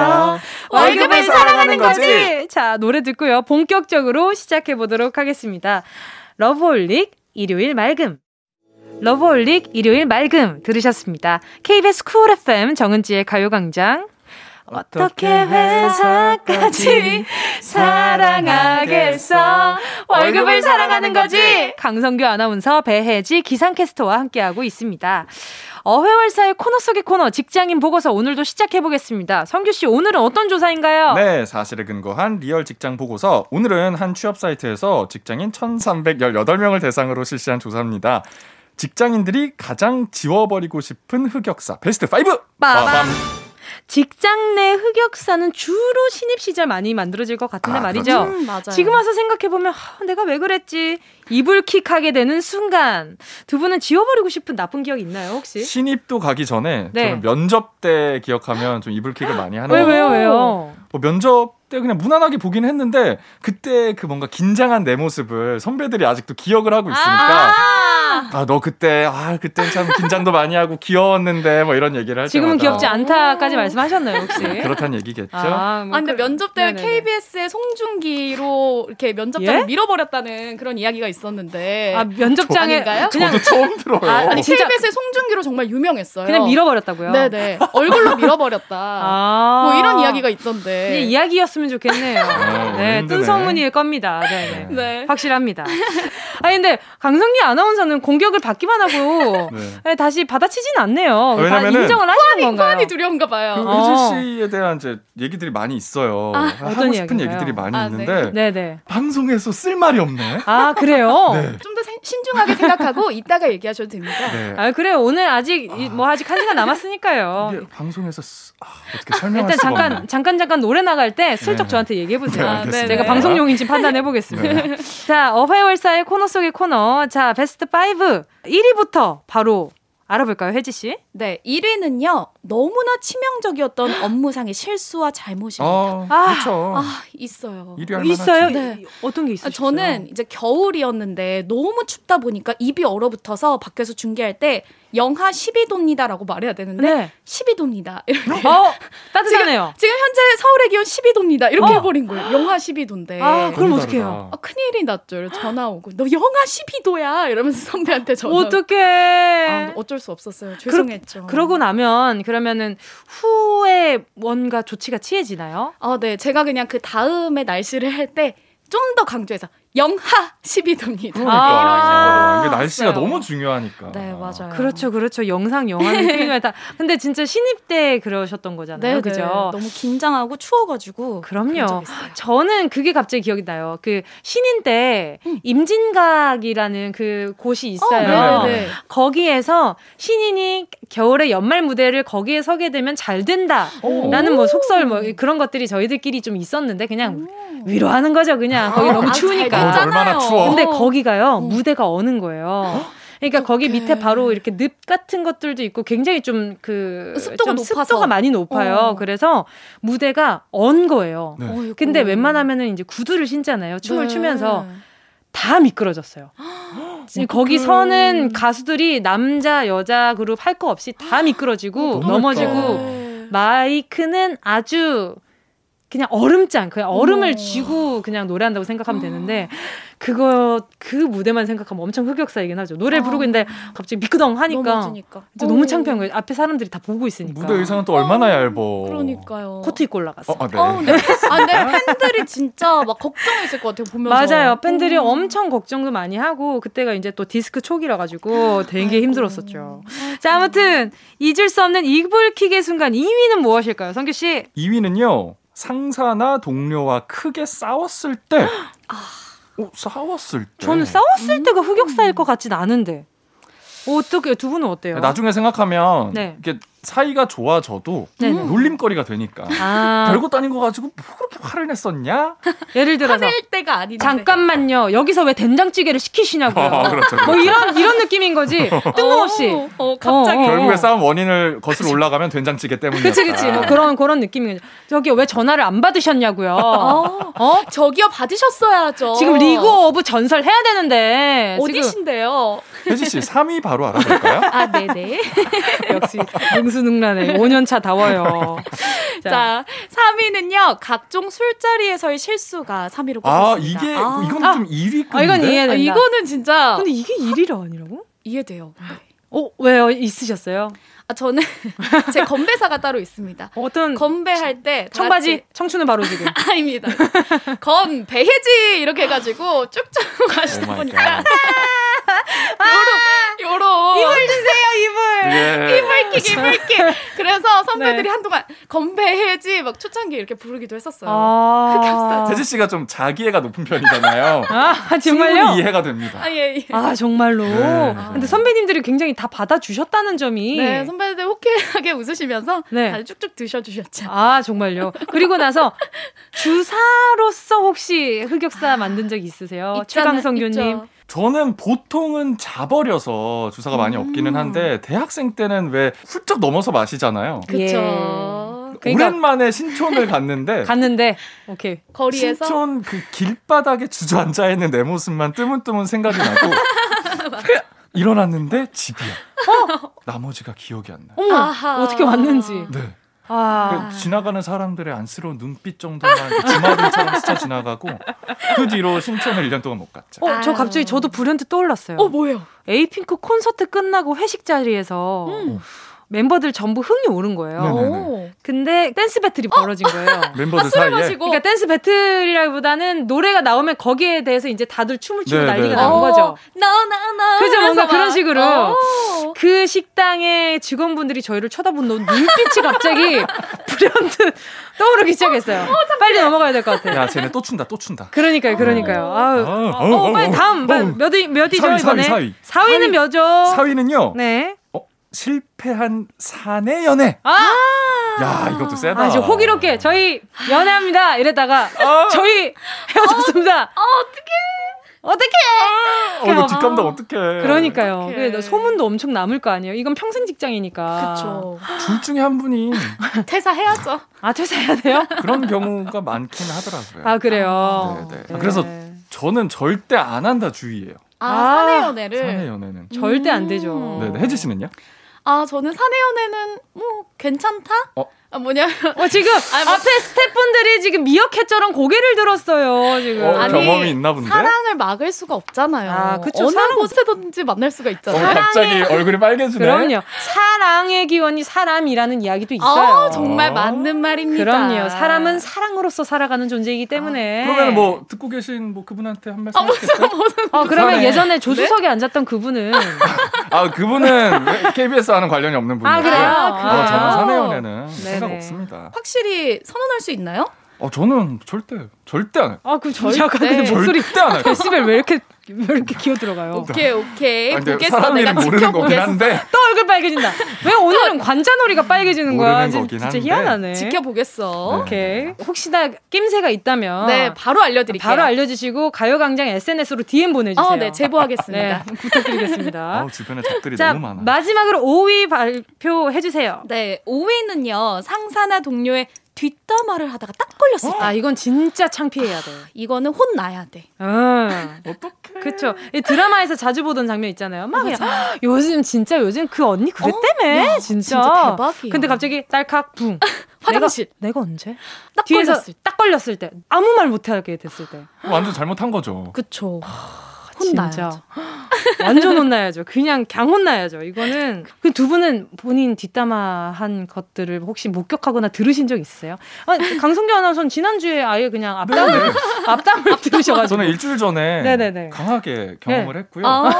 월급을 사랑하는 거지. 자, 노래 듣고요. 본격적으로 시작해 보도록 하겠습니다. 러브홀릭 일요일 맑음. 러브홀릭 일요일 맑음 들으셨습니다. KBS 쿨 FM 정은지의 가요광장. 어떻게 회사까지 사랑하겠어 월급을 사랑하는 거지 강성규 아나운서 배혜지 기상캐스터와 함께하고 있습니다 어회월사의 코너 속의 코너 직장인 보고서 오늘도 시작해 보겠습니다 성규 씨 오늘은 어떤 조사인가요? 네, 사실에 근거한 리얼 직장 보고서. 오늘은 한 취업 사이트에서 직장인 1,318명을 대상으로 실시한 조사입니다. 직장인들이 가장 지워버리고 싶은 흑역사 베스트 5! 빠밤. 직장 내 흑역사는 주로 신입 시절 많이 만들어질 것 같은데 아, 말이죠 음, 맞아요. 지금 와서 생각해 보면 하, 내가 왜 그랬지 이불킥하게 되는 순간 두 분은 지워버리고 싶은 나쁜 기억 있나요 혹시? 신입도 가기 전에 네. 저는 면접 때 기억하면 좀 이불킥을 많이 하는 왜것 왜요 왜요? 뭐 면접 때 그냥 무난하게 보긴 했는데 그때 그 뭔가 긴장한 내 모습을 선배들이 아직도 기억을 하고 있으니까 아 너 그때 아 그때 참 긴장도 많이 하고 귀여웠는데 뭐 이런 얘기를 할 지금은 귀엽지 않다까지 말씀하셨나요 혹시? 그렇다는 얘기겠죠. 아, 뭐 아, 근데 그- 면접 때. KBS의 송중기로 이렇게 면접장을 예? 밀어버렸다는 그런 이야기가 있었는데. 아 면접장에 아닌가요? 그냥 저도 처음 들어요. 아, 아니, 진짜- KBS의 송중기로 정말 유명했어요. 그냥 밀어버렸다고요? 네네. 얼굴로 밀어버렸다. 아. 뭐 이런 이야기가 있던데. 그냥 이야기였으면 좋겠네요. 아, 네, 힘드네. 뜬성문일 겁니다. 네, 네. 네. 확실합니다. 아 근데 강성기 아나운서는 공격을 받기만 하고 네. 네, 다시 받아치진 않네요. 다 왜냐면은 인정을 하시는 건가요? 많이 두려운가 봐요. 그 어. 혜지 씨에 대한 이제 얘기들이 많이 있어요. 아, 하고 어떤 싶은 이야기인가요? 얘기들이 많이 아, 있는데 네네. 방송에서 쓸 말이 없네. 아 그래요? 네. 좀더 신중하게 생각하고 이따가 얘기하셔도 됩니다. 네. 아 그래 오늘 아직 이- 뭐 아직 한 시간 남았으니까요. 방송에서 쓰- 아, 어떻게 설명할 일단 잠깐 없네. 잠깐 잠깐 노래 나갈 때 슬쩍 네. 저한테 얘기해 보세요. 네, 알겠습니다. 제가 방송용인지 판단해 보겠습니다. 자, 어회월사의 코너 속의 코너. 자, 베스트 5 1위부터 바로 알아볼까요, 혜지 씨? 네, 1위는요. 너무나 치명적이었던 업무상의 실수와 잘못입니다. 어, 아, 그렇죠. 아, 있어요. 있어요? 네. 어떤 게 아, 있어요? 저는 이제 겨울이었는데 너무 춥다 보니까 입이 얼어붙어서 밖에서 중계할 때 영하 12도입니다라고 말해야 되는데 네. 12도입니다. 이렇게. 어, 따뜻하네요. 지금 현재 서울의 기온 12도입니다. 이렇게 어. 해버린 거예요. 영하 12도인데. 아, 그럼 어떡해요? 다르다. 아, 큰일이 났죠. 전화 오고 너 영하 12도야 이러면서 선배한테 전화. 어떡해. 아, 어쩔 수 없었어요. 죄송했죠. 그러고 나면 그러면은 후에 뭔가 조치가 취해지나요? 아, 네. 제가 그냥 그 다음에 날씨를 할 때 좀 더 강조해서 영하 12도입니다. 그러니까 아, 이게 날씨가 했어요. 너무 중요하니까. 네, 맞아요. 그렇죠, 그렇죠. 영상, 영화는 필요하다. 근데 진짜 신입 때 그러셨던 거잖아요. 네, 그죠? 네. 너무 긴장하고 추워가지고. 그럼요. 저는 그게 갑자기 기억이 나요. 그 신인 때 음. 임진각이라는 그 곳이 있어요. 어, 네네네. 거기에서 신인이 겨울에 연말 무대를 거기에 서게 되면 잘 된다. 라는 뭐 속설 뭐 그런 것들이 저희들끼리 좀 있었는데 그냥 위로하는 거죠. 그냥 거기 너무 아, 추우니까. 잘 됐잖아요. 얼마나 추워. 근데 거기가요 음. 무대가 어는 거예요. 그러니까 거기 밑에 바로 이렇게 늪 같은 것들도 있고 굉장히 좀 그 습도가 높아서. 습도가 많이 높아요. 어. 그래서 무대가 언 거예요. 네. 근데 웬만하면은 이제 구두를 신잖아요. 춤을 네. 추면서 다 미끄러졌어요. 거기 서는 가수들이 남자 여자 그룹 할 거 없이 다 미끄러지고 너무 넘어지고 네. 마이크는 아주 그냥 얼음장, 그냥 얼음을. 쥐고 그냥 노래한다고 생각하면 되는데 그거 그 무대만 생각하면 엄청 흑역사이긴 하죠. 노래 부르고 있는데 갑자기 미끄덩 하니까. 진짜 너무 어. 창피한 거예요. 앞에 사람들이 다 보고 있으니까. 무대 의상은 또 얼마나 얇어. 그러니까요. 코트 입고 올라갔어. 어, 아, 네. 어, 네. 아, 네. 팬들이 진짜 막 걱정했을 것 같아요, 보면서. 맞아요. 팬들이 음. 엄청 걱정도 많이 하고 그때가 이제 또 디스크 초기라 가지고 되게 힘들었었죠. 자, 아무튼 잊을 수 없는 이불킥의 순간 2위는 무엇일까요? 성규 씨. 2위는요. 상사나 동료와 크게 싸웠을 때. 어, 싸웠을 때. 저는 싸웠을 때가 흑역사일 것 같진 않은데. 어떻게 두 분은 어때요? 나중에 생각하면 네. 이게 사이가 좋아져도 네네. 놀림거리가 되니까. 아, 별것도 아닌 거 가지고 뭐 그렇게 화를 냈었냐? 예를 들어서 화낼 때가 아닌데. 잠깐만요. 여기서 왜 된장찌개를 시키시냐고요. 어, 그렇죠, 그렇죠. 뭐 이런 이런 느낌인 거지. 뜬금없이. 어, 어, 갑자기. 어, 어. 결국에 싸움 원인을 거슬러 올라가면 된장찌개 때문이었다. 그치 그치 뭐 그런 그런 느낌인 거죠. 저기 왜 전화를 안 받으셨냐고요. 어, 어? 저기요, 받으셨어야죠. 지금 리그 오브 전설 해야 되는데 어디신데요? 혜지 씨 3위 바로 알아볼까요? 아, 네네. 역시 능수능란해. 5년 차 다워요. 자, 자, 3위는요, 각종 술자리에서의 실수가 3위로 아 꼽혔습니다. 이게 아, 이건 아. 좀 2위급인데. 아, 이건 이해된다. 아, 이거는 진짜 근데 이게 1위가 아니라고? 이해돼요. 어 왜요? 있으셨어요? 아, 저는 제 건배사가 따로 있습니다. 어떤 건배할 때다 청바지 같이- 청춘은 바로 지금. 아닙니다. 건 배해지 이렇게 해가지고 쭉쭉 오 가시다 보니까 갓. 요런 요런 이불 주세요 이불. 이게 이불킥 이불킥 그래서 선배들이 네. 한동안 건배해지 막 초창기 이렇게 부르기도 했었어요. 아, 혜지 씨가 좀 자기애가 높은 편이잖아요. 아 정말요? 충분히 이해가 됩니다. 아, 예, 예. 아 정말로. 네. 근데 선배님들이 굉장히 다 받아주셨다는 점이. 네, 선배들 호쾌하게 웃으시면서 네. 다들 쭉쭉 드셔주셨죠. 아 정말요. 그리고 나서 주사로서 혹시 흑역사 만든 적 있으세요? 최강성규님. 저는 보통은 자버려서 주사가 많이 없기는 한데 대학생 때는 왜 훌쩍 넘어서 마시잖아요. 그쵸. 예. 그러니까- 오랜만에 신촌을 갔는데 갔는데 오케이. 거리에서 신촌 그 길바닥에 주저앉아 있는 내 모습만 뜨문뜨문 생각이 나고 일어났는데 집이야. 나머지가 기억이 안 나. 어머 아하. 어떻게 왔는지. 네. 아. 그 지나가는 사람들의 안쓰러운 눈빛 정도만 주마등처럼 스쳐 지나가고 그 뒤로 신촌을 1년 동안 못 갔죠. 어, 저 아유. 갑자기 저도 불현듯 떠올랐어요. 어 뭐예요? 에이핑크 콘서트 끝나고 회식 자리에서 음. 멤버들 전부 흥이 오른 거예요. 네네네. 오. 근데 댄스 battle이 벌어진 거예요. 멤버들 술을 사이에 마시고 그러니까 댄스 battle이라기보다는 노래가 나오면 거기에 대해서 이제 다들 춤을 추고 네, 난리가 네, 나는 네. 거죠. 나나나 그죠, 뭔가 그런 식으로. 오. 그 식당의 직원분들이 저희를 쳐다본 눈- 눈빛이 갑자기 불현듯 떠오르기 시작했어요. 빨리 넘어가야 될 것 같아요. 야, 쟤네 또 춘다, 또 춘다. 그러니까요, 그러니까요. 아유, 어, 어, 어, 빨리 다음 어, 몇, 위- 사위, 이번에? 사위. 4위는 몇죠? 4위는요. 네. 어, 실패한 사내 연애. 아, 야, 이것도 세다. 아, 저 호기롭게 저희 연애합니다 이랬다가 아. 저희 헤어졌습니다. 어, 어떡해. 어떻게? 어, 이거 뒷감당 어떡해. 그러니까요. 어떡해. 소문도 엄청 남을 거 아니에요. 이건 평생 직장이니까. 그쵸. 둘 중에 한 분이 퇴사해야죠. 아 퇴사해야 돼요? 그런 경우가 많긴 하더라고요. 아 그래요. 네, 네. 그래서 저는 절대 안 한다 주의예요. 아, 아, 사내 연애를. 사내 연애는. 절대 안 되죠. 네, 네. 혜지 씨는요? 아, 저는 사내 연애는 뭐 괜찮다? 어? 아, 뭐냐? 어, 지금 아니, 뭐- 앞에 스태프분들이 지금 미어캣처럼 고개를 들었어요. 지금. 어, 아니, 경험이 있나 본데? 사랑을 막을 수가 없잖아요. 아, 그쵸. 어느 사랑- 곳에든지 만날 수가 어, 있잖아요. 갑자기 얼굴이 빨개지네. 그럼요. 사랑의 기원이 사람이라는 이야기도 있어요. 아, 정말 어. 맞는 말입니다. 그럼요. 사람은 사랑으로서 살아가는 존재이기 때문에. 그러면 뭐 듣고 계신 뭐 그분한테 한 말씀 아, 무슨? 무슨. 어, 그러면 사랑해. 예전에 조수석에 앉았던 그분은 아 그분은 KBS와는 관련이 없는 분이에요. 아, 그래요? 어, 저는 아. 사내 연애는 생각. 없습니다. 확실히 선언할 수 있나요? 어 저는 절대 절대 안 해요. 아, 그 저희 아까 근데 네. 목소리 절대 안 해요. 데시벨 왜 이렇게 왜 이렇게 기어 들어가요? 오케이, 오케이. 아, 근데 보겠어. 사람 내가 이름 모르는 거긴 지켜보겠어. 한데 또 얼굴 빨개진다. 왜 오늘은 관자놀이가 빨개지는 거야? 진- 진짜. 희한하네. 지켜보겠어. 오케이. 혹시나 낌새가 있다면 네, 바로 알려드릴게요. 바로 알려주시고 가요광장 SNS로 DM 보내주세요. 어, 네, 제보하겠습니다. 네, 부탁드리겠습니다. 아우 주변에 적들이 자, 너무 많아. 마지막으로 5위 발표해주세요. 네, 5위는요, 상사나 동료의 뒷담화를 하다가 딱 걸렸을 때. 아, 이건 진짜 창피해야 돼. 이거는 혼나야 돼. 응. 어떡해. 그쵸. 이 드라마에서 자주 보던 장면 있잖아요. 막 그냥 "헉, 요즘 진짜 요즘 그 언니 그랬다며. 야, 진짜. 진짜 대박이야. 근데 갑자기 딸칵 붕. 화장실. 내가, 내가 언제? 딱 뒤에서 걸렸을 때. 딱 걸렸을 때 아무 말 못하게 됐을 때. 완전 잘못한 거죠. 그쵸. 혼나야죠. 완전 혼나야죠. 그냥 강 혼나야죠. 이거는 그 두 분은 본인 뒷담화한 것들을 혹시 목격하거나 들으신 적 있으세요? 아, 강성규 아나운서는 지난주에 아예 그냥 앞담을 앞담을 들으셔가지고 저는 일주일 전에 네네네. 강하게 경험을 했고요. 아,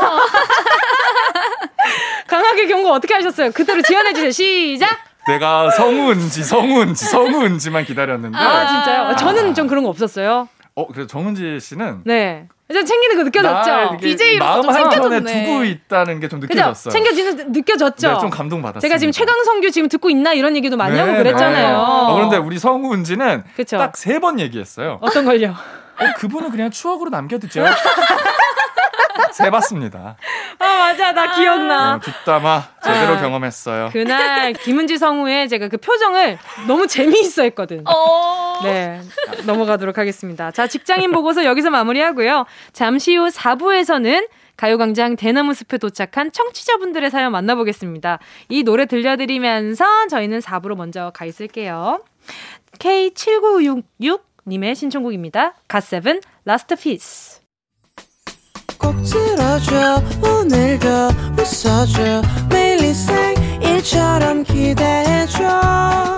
강하게 경고 어떻게 하셨어요? 그대로 지어내 주세요. 시작. 내가 성우인지 성우인지 성우인지만 기다렸는데 아 진짜요? 저는 좀 그런 거 없었어요. 어 그래서 정은지 씨는 네. 좀 챙기는 거날 느껴졌죠? 이게 DJ 로서 마음 좀 한켠에. 두고 있다는 게 좀? 느껴졌어요. 챙겨지는 느껴졌죠? 네, 좀 감동받았어요. 제가 지금 최강성규 지금 듣고 있나 이런 얘기도 많이 네, 하고 그랬잖아요. 어, 그런데 우리 성우은지는. 딱 세 번 얘기했어요. 어떤 걸요? 어, 그분은 그냥 추억으로 남겨두죠. 세봤습니다. 아 맞아 나 기억나. 어, 뒷담화 제대로 아. 경험했어요. 그날 김은지 성우의 제가 그 표정을 너무 재미있어 했거든. 어. 네. 넘어가도록 하겠습니다. 자, 직장인 보고서 여기서 마무리하고요. 잠시 후 4부에서는 가요광장 대나무 숲에 도착한 청취자분들의 사연 만나보겠습니다. 이 노래 들려드리면서 저희는 4부로 먼저 가 있을게요. K7966님의 신청곡입니다. 갓세븐 Last Piece. 꼭 들어줘 오늘도 웃어줘 매일 일상일처럼 기대해줘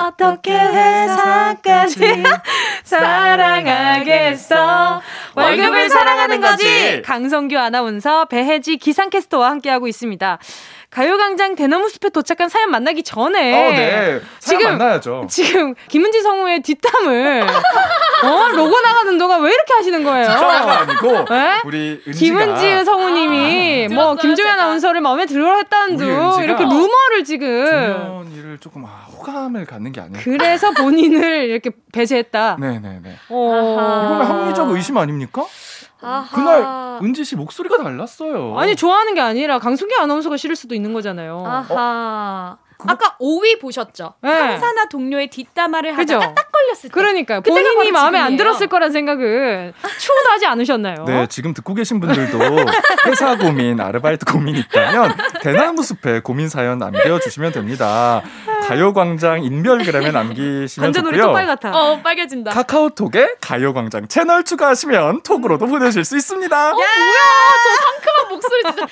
어떻게 회사까지 사랑하겠어 월급을 사랑하는 거지 강성규 아나운서 배혜지 기상캐스터와 함께하고 있습니다 가요광장 대나무 숲에 도착한 사연 만나기 전에 어, 네. 사연 지금 만나야죠. 지금 김은지 성우의 뒷담을 어 로고 나가는 동안 왜 이렇게 하시는 거예요? 아니고 네? 우리 은지가 김은지 성우님이 아, 뭐 김종현. 아나운서를 마음에 들어 했다는 둥 이렇게 루머를 지금 중년이를 조금 아, 호감을 갖는 게 아니에요. 그래서 본인을 이렇게 배제했다. 네네네. 어. 이거는 합리적 의심 아닙니까? 아하. 그날 은지 씨 목소리가 달랐어요. 아니 좋아하는 게 아니라 강승기 아나운서가 싫을 수도 있는 거잖아요. 아하. 아까 5위 보셨죠? 네. 상사나 동료의 뒷담화를 그죠? 하다가 딱 걸렸을 때. 그러니까 본인이 마음에 안 지금이에요. 들었을 거란 생각은 추호도 하지 않으셨나요? 네, 지금 듣고 계신 분들도 회사 고민, 아르바이트 고민 있다면 대나무 숲에 고민 사연 남겨주시면 됩니다. 가요광장 인별그램에 남기시면 완전 우리 좋고요. 또빨 같아. 어, 빨개진다. 카카오톡에 가요광장 채널 추가하시면 톡으로도 보내실 수 있습니다. 어, 상큼한 목소리 진짜.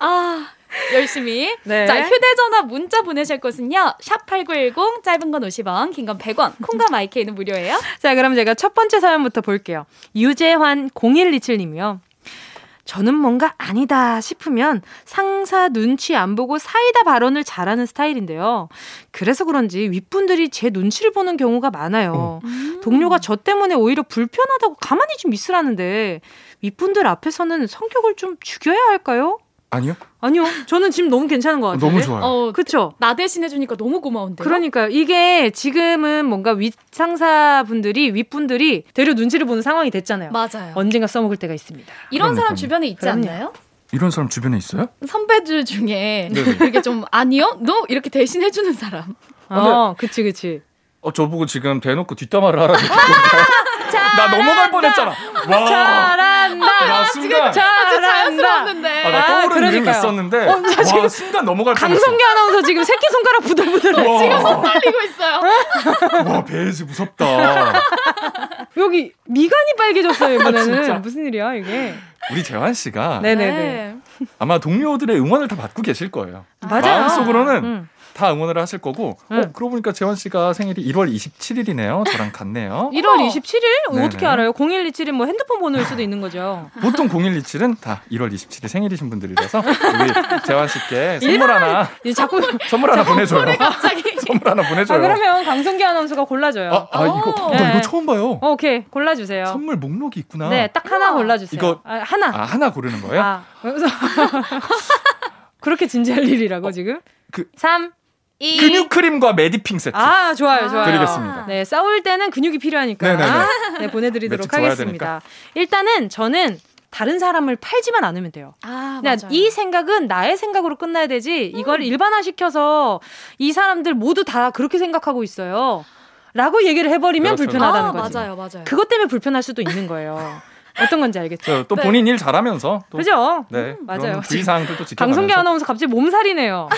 아. 열심히. 네. 자, 휴대전화 문자 보내실 곳은요. 샵8910, 짧은 건 50원, 긴 건 100원, 콩과 마이케이는 무료예요. 자, 그럼 제가 첫 번째 사연부터 볼게요. 유재환 0127님이요. 저는 뭔가 아니다 싶으면 상사 눈치 안 보고 사이다 발언을 잘하는 스타일인데요. 그래서 그런지 윗분들이 제 눈치를 보는 경우가 많아요. 동료가 저 때문에 오히려 불편하다고 가만히 좀 있으라는데 윗분들 앞에서는 성격을 좀 죽여야 할까요? 아니요? 아니요. 저는 지금 너무 괜찮은 것 같아요. 너무 좋아요. 어, 그쵸? 나 대신 해주니까 너무 고마운데요. 그러니까요. 이게 지금은 뭔가 윗상사분들이 윗분들이 되려 눈치를 보는 상황이 됐잖아요. 맞아요. 언젠가 써먹을 때가 있습니다. 이런 그럼요, 사람 그럼요. 주변에 있지 그럼요. 않나요? 이런 사람 주변에 있어요? 선배들 중에. 이렇게 좀 아니요? 너 이렇게 대신 해주는 사람. 어, 그치, 그치. 어, 저보고 지금 대놓고 뒷담화를 하라고? 나 넘어갈 뻔했잖아. 와. 잘한다. 나 순간 잘한다. 자연스러웠는데. 아, 나 아, 떠오르는 그러니까요. 있었는데 어, 나 지금 와, 순간 넘어갈 뻔했어. 강성기 아나운서 지금 새끼 손가락 부들부들해. 와, 떨리고 있어요. 와, 베이지 무섭다. 여기 미간이 빨개졌어요, 이번에는. 무슨 일이야, 이게. 우리 재환 씨가 네네네. 아마 동료들의 응원을 다 받고 계실 거예요. 맞아요. 마음속으로는 응. 다 응원을 하실 거고. 응. 어, 그러고 보니까 재환 씨가 생일이 1월 27일이네요. 저랑 같네요. 1월 27일? 네네. 어떻게 알아요? 0127은 뭐 핸드폰 번호일 수도 있는 거죠. 보통 0127은 다 1월 27일 생일이신 분들이라서 우리 재환 씨께 선물 하나 자꾸. 선물 하나 보내줘요. 갑자기. 선물 하나 보내줘요. 아, 그러면 강성기 아나운서가 골라줘요. 아, 아, 이거 나 네. 이거 처음 봐요. 어, 오케이. 골라주세요. 선물 목록이 있구나. 네, 딱 하나 골라주세요. 이거- 아, 하나. 아 하나 고르는 거예요? 아, 그래서 그렇게 진지할 일이라고 지금? 그- 3, 2. 근육 크림과 메디핑 세트 아, 좋아요, 좋아요. 드리겠습니다. 네, 싸울 때는 근육이 필요하니까. 네네네. 네, 보내드리도록 매직 좋아야 하겠습니다. 일단은 저는 다른 사람을 팔지만 않으면 돼요. 아, 맞아요. 이 생각은 나의 생각으로 끝나야 되지, 이걸 일반화시켜서 이 사람들 모두 다 그렇게 생각하고 있어요. 라고 얘기를 해버리면 그렇죠. 불편하다는 아, 거지. 맞아요, 맞아요. 그것 때문에 불편할 수도 있는 거예요. 어떤 건지 알겠죠? 저, 또 네. 본인 일 잘하면서 또 그죠? 네, 음, 맞아요. 그런 주의사항들도 지켜가면서 방송계 아나운서 갑자기 몸살이네요.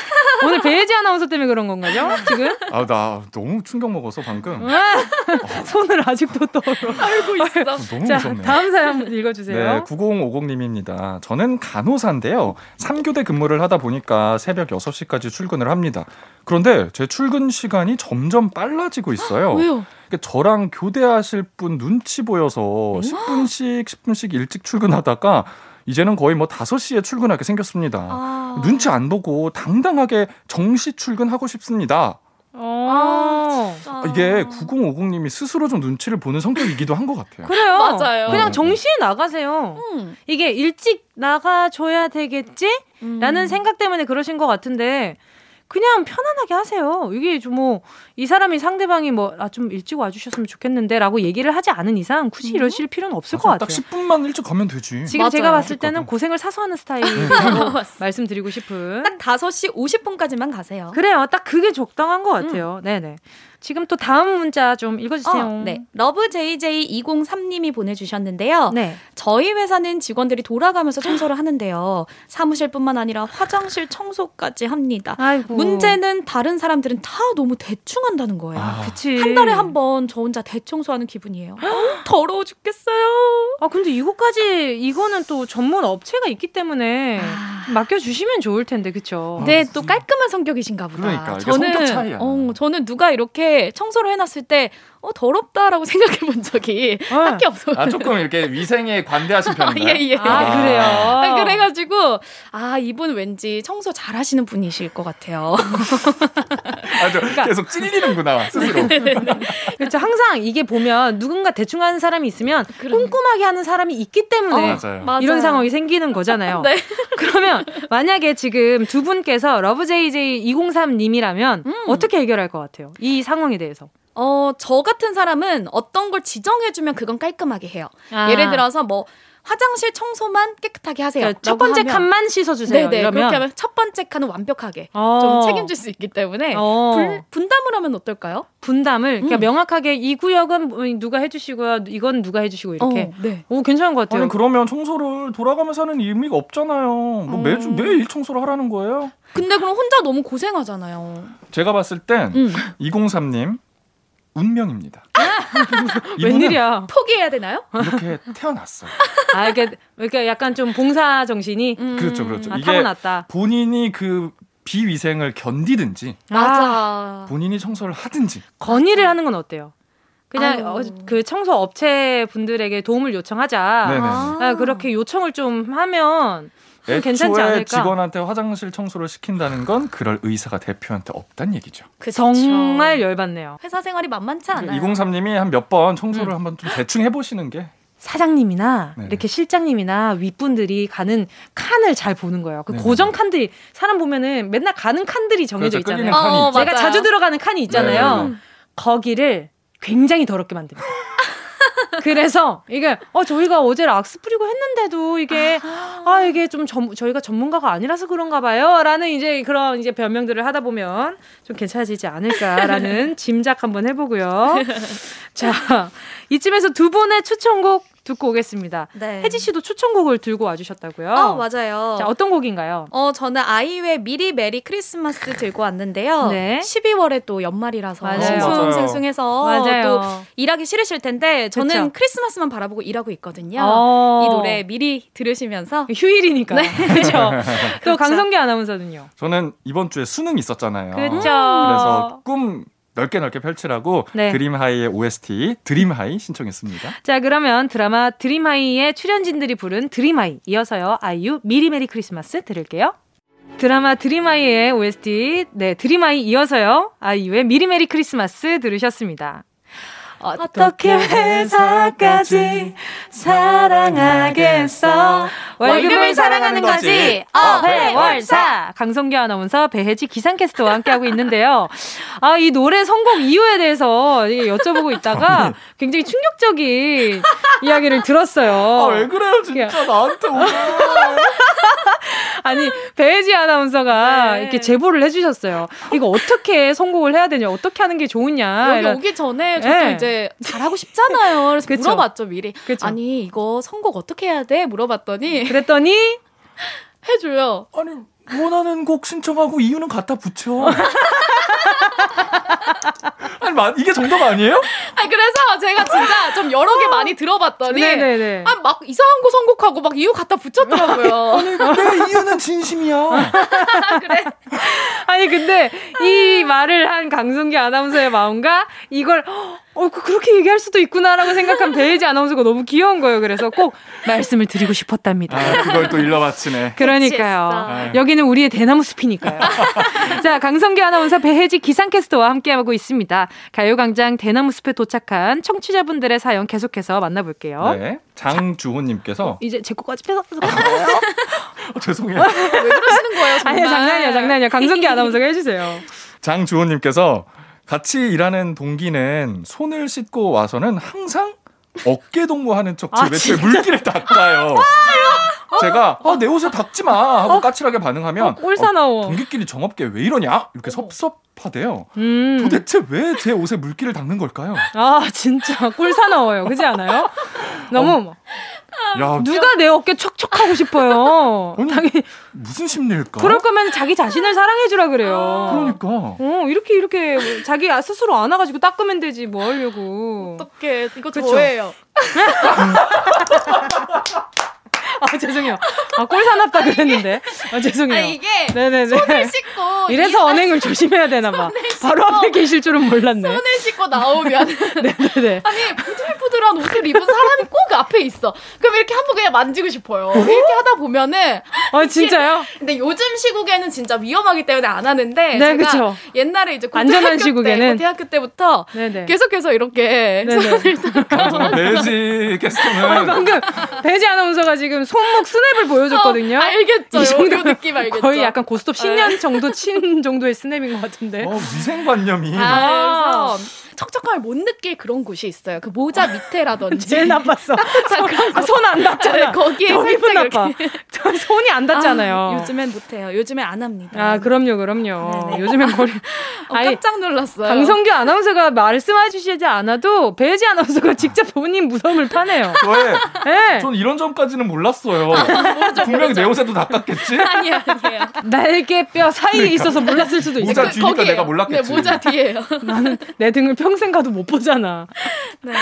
오늘 배혜지 아나운서 때문에 그런 건가요? 지금? 아, 나 너무 충격 먹어서 방금 손을 아직도 떨어. 알고 있어. 너무 자, 무섭네요. 다음 사연 읽어주세요. 네, 9050님입니다. 저는 간호사인데요. 3교대 근무를 하다 보니까 새벽 6시까지 출근을 합니다. 그런데 제 출근 시간이 점점 빨라지고 있어요. 왜요? 그러니까 저랑 교대하실 분 눈치 보여서 10분씩 10분씩 일찍 출근하다가 이제는 거의 뭐 5시에 출근하게 생겼습니다. 아. 눈치 안 보고 당당하게 정시 출근하고 싶습니다. 어. 진짜. 이게 9050님이 스스로 좀 눈치를 보는 성격이기도 한 것 같아요. 그래요. 맞아요. 그냥 음. 정시에 나가세요. 음. 이게 일찍 나가줘야 되겠지? 음. 라는 생각 때문에 그러신 것 같은데, 그냥 편안하게 하세요. 이게 좀 뭐, 이 사람이 상대방이 뭐, 아, 좀 일찍 와주셨으면 좋겠는데, 라고 얘기를 하지 않은 이상 굳이 이러실 필요는 없을 것 맞아요. 같아요. 딱 10분만 일찍 가면 되지. 지금 맞아요. 제가 봤을 때는. 고생을 사서 하는 스타일이라고 말씀드리고 싶은. 딱 5시 50분까지만 가세요. 그래요. 딱 그게 적당한 것 음. 같아요. 네네. 지금 또 다음 문자 좀 읽어주세요. 어, 네. 러브JJ203님이 보내주셨는데요. 네. 저희 회사는 직원들이 돌아가면서 청소를 하는데요. 사무실뿐만 아니라 화장실 청소까지 합니다. 아이고. 문제는 다른 사람들은 다 너무 대충 한다는 거예요. 아, 그치. 한 달에 한 번 저 혼자 대청소하는 기분이에요. 어, 더러워 죽겠어요. 아, 근데 이거까지, 이거는 또 전문 업체가 있기 때문에 아. 맡겨주시면 좋을 텐데, 그쵸? 네, 또 깔끔한 성격이신가 보다. 그러니까, 차이야. 어, 저는 누가 이렇게 청소를 해놨을 때, 어, 더럽다라고 생각해 본 적이 어. 딱히 없어요. 아, 조금 이렇게 위생에 관대하신 편인가요? 예, 예. 아, 그래요? 아, 그래가지고, 아, 이분 왠지 청소 잘 하시는 분이실 것 같아요. 아, 저 계속 찔리는구나, 스스로. 그렇죠. 항상 이게 보면 누군가 대충 하는 사람이 있으면 그럼요. 꼼꼼하게 하는 사람이 있기 때문에 어, 맞아요. 맞아요. 이런 상황이 생기는 거잖아요. 네. 그러면 만약에 지금 두 분께서 러브JJ203님이라면 음. 어떻게 해결할 것 같아요? 이 상황에 대해서. 어, 저 같은 사람은 어떤 걸 지정해주면 그건 깔끔하게 해요. 아. 예를 들어서 뭐 화장실 청소만 깨끗하게 하세요. 그러니까 첫 번째 하면- 칸만 씻어주세요. 네네. 이러면 그렇게 하면 첫 번째 칸은 완벽하게 어. 좀 책임질 수 있기 때문에 어. 불- 분담을 하면 어떨까요? 분담을 그러니까 음. 명확하게 이 구역은 뭐 누가 해주시고요, 이건 누가 해주시고 이렇게. 어, 네. 오 괜찮은 것 같아요. 아니 그러면 청소를 돌아가면서 하는 의미가 없잖아요. 뭐 매주 음. 매일 청소를 하라는 거예요? 근데 그럼 혼자 너무 고생하잖아요. 제가 봤을 땐 음. 203님 운명입니다. 이분은 웬일이야? 포기해야 되나요? 이렇게 태어났어요. 아 이게 그러니까 약간 좀 봉사 정신이 음. 그렇죠, 그렇죠. 아, 타고났다. 본인이 그 비위생을 견디든지 맞아. 본인이 청소를 하든지 건의를 하는 건 어때요? 그냥. 어, 그 청소 업체 분들에게 도움을 요청하자. 네네. 아, 그렇게 요청을 좀 하면 애초에 않을까? 직원한테 화장실 청소를 시킨다는 건 그럴 의사가 대표한테 없단 얘기죠. 그쵸. 정말 열받네요. 회사 생활이 만만치 않아요. 203님이 한 몇 번 청소를 음. 한번 좀 대충 해보시는 게 사장님이나 네네. 이렇게 실장님이나 윗분들이 가는 칸을 잘 보는 거예요. 그 네네. 고정 칸들이 사람 보면은 맨날 가는 칸들이 정해져 그렇죠, 있잖아요. 어. 제가 맞아요. 자주 들어가는 칸이 있잖아요. 네네네. 거기를 굉장히 더럽게 만듭니다. 그래서 이게 어 저희가 어제 락스 뿌리고 했는데도 이게 아 이게 좀 전, 저희가 전문가가 아니라서 그런가 봐요라는 이제 그런 이제 변명들을 하다 보면 좀 괜찮아지지 않을까라는 짐작 한번 해보고요. 자 이쯤에서 두 분의 추천곡 듣고 오겠습니다. 네. 혜지 씨도 추천곡을 들고 와주셨다고요? 어, 맞아요. 자 어떤 곡인가요? 어, 저는 아이유의 미리 메리 크리스마스 들고 왔는데요. 네. 12월에 또 연말이라서 맞아요. 싱숭생숭해서 맞아요. 또 일하기 싫으실 텐데 저는 그쵸. 크리스마스만 바라보고 일하고 있거든요. 어. 이 노래 미리 들으시면서 휴일이니까 그렇죠. 또 그렇죠. 강성기 아나운서는요. 저는 이번 주에 수능 있었잖아요. 그렇죠. 그래서 꿈 넓게 넓게 펼치라고 네. 드림하이의 OST 드림하이 신청했습니다. 자, 그러면 드라마 Dream High의 출연진들이 부른 Dream High 이어서요. 아이유 미리 메리 크리스마스 들을게요. 드라마 드림하이의 OST 네, 드림하이 이어서요. 아이유의 미리 메리 크리스마스 들으셨습니다. 어떻게 회사까지 사랑하겠어? 월급을 사랑하는 거지. 어회월사. 강성규 아나운서 배혜지 기상캐스터와 함께하고 있는데요. 아 이 노래 선곡 이유에 대해서 여쭤보고 있다가 굉장히 충격적인 이야기를 들었어요. 아 왜 그래요 진짜. 나한테 오늘 아니 배혜지 아나운서가 네. 이렇게 제보를 해주셨어요. 이거 어떻게 선곡을 해야 되냐 어떻게 하는 게 좋으냐 여기 이런- 오기 전에 저도 네. 이제 잘하고 싶잖아요. 그래서 그쵸. 물어봤죠 미리. 그쵸. 아니 이거 선곡 어떻게 해야 돼? 물어봤더니 그랬더니 해줘요. 아니 원하는 곡 신청하고 이유는 갖다 붙여. 아니 마- 이게 정답 아니에요? 아니 그래서 제가 진짜 좀 여러 개 많이 들어봤더니 네네네 아, 막 이상한 거 선곡하고 막 이유 갖다 붙였더라고요. 내 이유는 진심이야. 아니 근데 이 말을 한 강성기 아나운서의 마음과 이걸 어 그- 그렇게 얘기할 수도 있구나라고 생각한 배혜지 아나운서가 너무 귀여운 거예요. 그래서 꼭 말씀을 드리고 싶었답니다. 아 그걸 또 일러 바치네. 그러니까요. 여기는 우리의 대나무 숲이니까요. 자, 강성기 아나운서 배혜지 기상캐스터와 함께하고 있습니다. 가요광장 대나무 숲에 도착한 청취자분들의 사연 계속해서 만나볼게요. 네. 장주호님께서 이제 제 거까지 뺏어서 가요. 어, 죄송해요. 왜 그러시는 거예요, 정말? 아니 장난이야, 장난이야. 강성기 아나운서가 해주세요. 장주호님께서 같이 일하는 동기는 손을 씻고 와서는 항상 어깨 동무하는 척제 아, 외투에 물기를 닦아요. 제가 아, 내 옷에 닦지 마 하고 까칠하게 반응하면 어, 꼴 사나워. 동기끼리 정없게 왜 이러냐 이렇게 섭섭하대요. 음. 도대체 왜 제 옷에 물기를 닦는 걸까요? 아 진짜 꼴 사나워요. 그지 않아요? 너무 야 누가 내 어깨 척척하고 싶어요. 아니, 당연히 무슨 심리일까? 그럴 거면 자기 자신을 사랑해주라 그래요. 그러니까 어 이렇게 이렇게 자기 스스로 안아가지고 닦으면 되지 뭐 하려고. 어떡해. 이거 그쵸? 저예요. 아 죄송해요. 아 꼴 사납다 그랬는데. 아 죄송해요. 아니, 이게 네네네. 손을 씻고 이래서 이- 언행을 조심해야 되나 봐. 바로 앞에 계실 줄은 몰랐네. 손을 씻고 나오면 네네네. 아니 부들부들한 옷을 입은 사람이 꼭 앞에 있어. 그럼 이렇게 한번 그냥 만지고 싶어요. 이렇게 하다 보면은 아 진짜요? 근데 요즘 시국에는 진짜 위험하기 때문에 안 하는데 네, 제가 그쵸. 옛날에 이제 안전한 시국에는. 때, 대학교 때부터 네네. 계속해서 이렇게 네네. 손을 아, 정말 매지 게스트는 방금 배지 아나운서가 지금 손목 스냅을 보여줬거든요. 어, 알겠죠. 이 요, 정도 요 느낌 알겠죠. 거의 약간 고스톱 10년 정도 친 정도의 스냅인 것 같은데. 어, 위생관념이 아, 그래서 척척함을 못 느낄 그런 곳이 있어요. 그 모자 밑에라든지. 제일 나빴어. 손안 닿잖아. 네, 거기에 더 기분 살짝 나빠. 손이 안 닿잖아요. 아, 요즘엔 못해요. 요즘엔 안 합니다. 아, 그럼요, 그럼요. 네네. 요즘엔 거리. 어, 깜짝 놀랐어요. 강성규 아나운서가 말씀해 주시지 않아도 배지 아나운서가 직접 본인 무덤을 파네요. 저의 네. 전 이런 점까지는 몰랐어요. 분명히 내 옷에도 닦았겠지. 아니에요, 아니에요. 날개뼈 사이에 있어서 몰랐을 수도 있어. 모자 뒤니까 거기에요. 내가 몰랐겠지. 네, 모자 뒤에요. 나는 내 등을 평생 가도 못 보잖아. 네.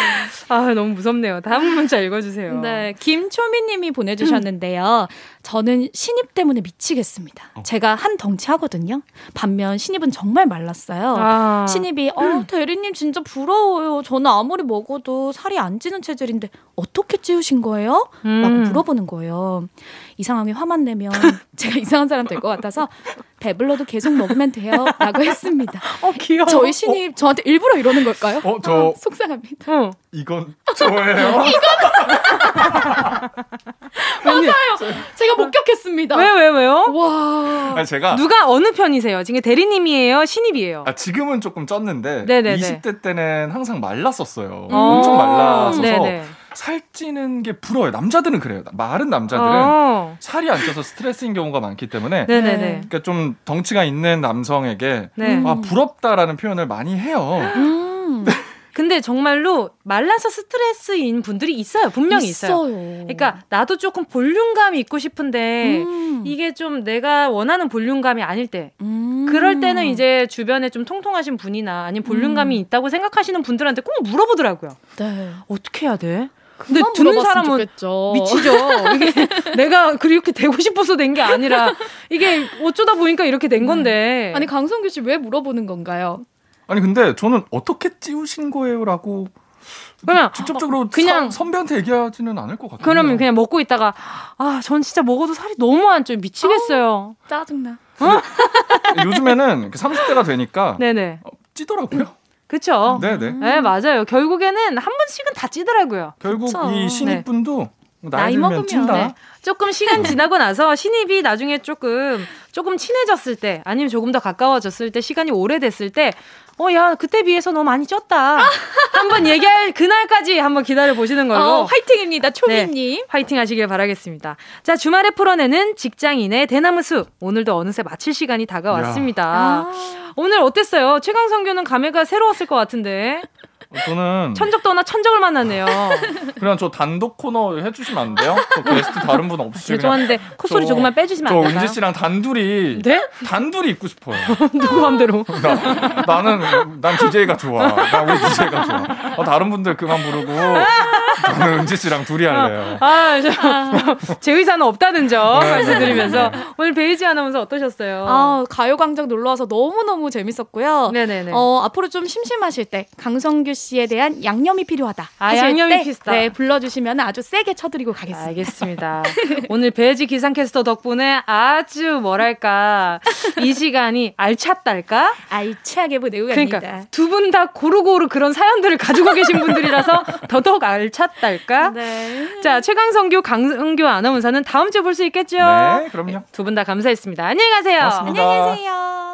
아, 너무 무섭네요. 다음 문자 읽어주세요. 네, 김초미 님이 보내주셨는데요. 저는 신입 때문에 미치겠습니다. 제가 한 덩치 하거든요. 반면 신입은 정말 말랐어요. 아. 신입이 어 대리님 진짜 부러워요. 저는 아무리 먹어도 살이 안 찌는 체질인데 어떻게 찌우신 거예요? 음. 라고 물어보는 거예요. 이 상황에 화만 내면 제가 이상한 사람 될 것 같아서 배불러도 계속 먹으면 돼요. 라고 했습니다. 어, 귀여워. 저희 신입 저한테 일부러 이러는 걸까요? 어, 저 속상합니다. 어. 이건 저예요. 맞아요. 제가 목격했습니다. 왜, 왜, 왜요? 와. 아니 제가 누가 어느 편이세요? 지금 대리님이에요? 신입이에요? 아, 지금은 조금 쪘는데 네네네. 20대 때는 항상 말랐었어요. 어. 엄청 말랐어서 네네. 살찌는 게 부러워요. 남자들은 그래요. 마른 남자들은 어. 살이 안 쪄서 스트레스인 경우가 많기 때문에 네네네. 그러니까 좀 덩치가 있는 남성에게 네. 아, 부럽다라는 표현을 많이 해요. 음. 근데 정말로 말라서 스트레스인 분들이 있어요. 분명히 있어요. 그러니까 나도 조금 볼륨감이 있고 싶은데 음. 이게 좀 내가 원하는 볼륨감이 아닐 때 음. 그럴 때는 이제 주변에 좀 통통하신 분이나 아니면 볼륨감이 음. 있다고 생각하시는 분들한테 꼭 물어보더라고요. 네. 어떻게 해야 돼? 근데 듣는 사람은 좋겠죠. 미치죠. 이게 내가 그렇게 되고 싶어서 된게 아니라 이게 어쩌다 보니까 이렇게 된 건데. 아니 강성규 씨 왜 물어보는 건가요? 아니 근데 저는 어떻게 찌우신 거예요라고 그러면 직접적으로 그냥- 사- 선배한테 얘기하지는 않을 것 같아요. 그러면 그냥 먹고 있다가 아, 전 진짜 먹어도 살이 너무 안 쪄요. 미치겠어요. 짜증나. 요즘에는 30대가 되니까 네네. 어, 찌더라고요. 그쵸? 네네. 네, 맞아요. 결국에는 한 번씩은 다 찌더라고요. 결국 그쵸. 이 신입분도 나이, 나이 먹으면. 네. 조금 시간 지나고 나서 신입이 나중에 조금 조금 친해졌을 때 아니면 조금 더 가까워졌을 때 시간이 오래됐을 때 어, 야, 그때 비해서 너 많이 쪘다. 한번 얘기할 그날까지 한번 기다려 보시는 걸로. 어, 화이팅입니다, 초미님. 화이팅 하시길 바라겠습니다. 자, 주말에 풀어내는 직장인의 대나무 숲. 오늘도 어느새 마칠 시간이 다가왔습니다. 아. 오늘 어땠어요? 최강성규는 감회가 새로웠을 것 같은데. 저는 천적 떠나 천적을 만났네요. 그냥 저 단독 코너 해주시면 안 돼요? 저 게스트 다른 분 없이 그냥 죄송한데 콧소리 저- 조금만 빼주시면 저안 될까요? 은지 씨랑 단둘이 네? 단둘이 있고 싶어요. 누구 맘대로. 나, 나는 난 DJ가 좋아. 나 우리 DJ가 좋아. 어, 다른 분들 그만 부르고 저는 은지 씨랑 둘이 할래요. 아, 저, 제 의사는 없다는 점 네, 말씀드리면서 오늘 베이지 아나운서 어떠셨어요? 아, 가요광장 놀러 와서 너무 너무 재밌었고요. 네네네. 어, 앞으로 좀 심심하실 때 강성규 씨에 대한 양념이 필요하다. 아, 양념이 때, 필요하다. 네, 불러주시면 아주 세게 쳐드리고 가겠습니다. 알겠습니다. 오늘 베이지 기상캐스터 덕분에 아주 뭐랄까 이 시간이 알찼달까? 알차게 보내고 갑니다. 그러니까 두분 다 고루고루 그런 사연들을 가지고 계신 분들이라서 더더욱 알찼달까? 네. 자 최강성규 강성규 아나운서는 다음 주에 볼 수 있겠죠? 네, 그럼요. 두 분 다 감사했습니다. 안녕히 가세요. 고맙습니다. 안녕히 계세요.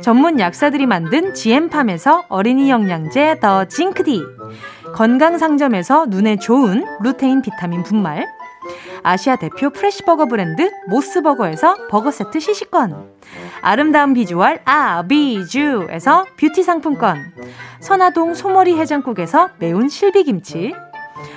전문 약사들이 만든 GM팜에서 어린이 영양제 더 징크디, 건강 상점에서 눈에 좋은 루테인 비타민 분말, 아시아 대표 fresh버거 브랜드 모스버거에서 버거 세트 시식권, 아름다운 비주얼 아비주에서 뷰티 상품권, 선화동 소머리 해장국에서 매운 실비김치,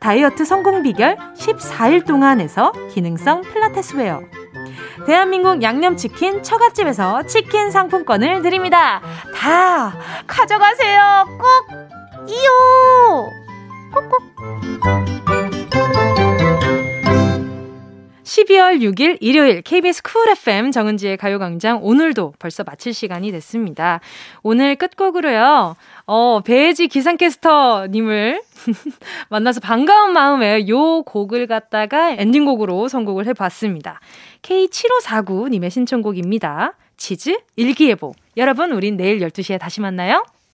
다이어트 성공 비결 14일 동안에서 기능성 필라테스 웨어. 대한민국 양념치킨 처갓집에서 치킨 상품권을 드립니다. 다 가져가세요. 꼭 이요. 꾹꾹. 12월 6일 일요일 KBS 쿨 FM 정은지의 가요광장 오늘도 벌써 마칠 시간이 됐습니다. 오늘 끝곡으로요. 어, 배지 기상캐스터님을 만나서 반가운 마음에 요 곡을 갖다가 엔딩곡으로 선곡을 해봤습니다. K7549님의 신청곡입니다. 치즈 일기예보. 여러분, 우린 내일 12시에 다시 만나요.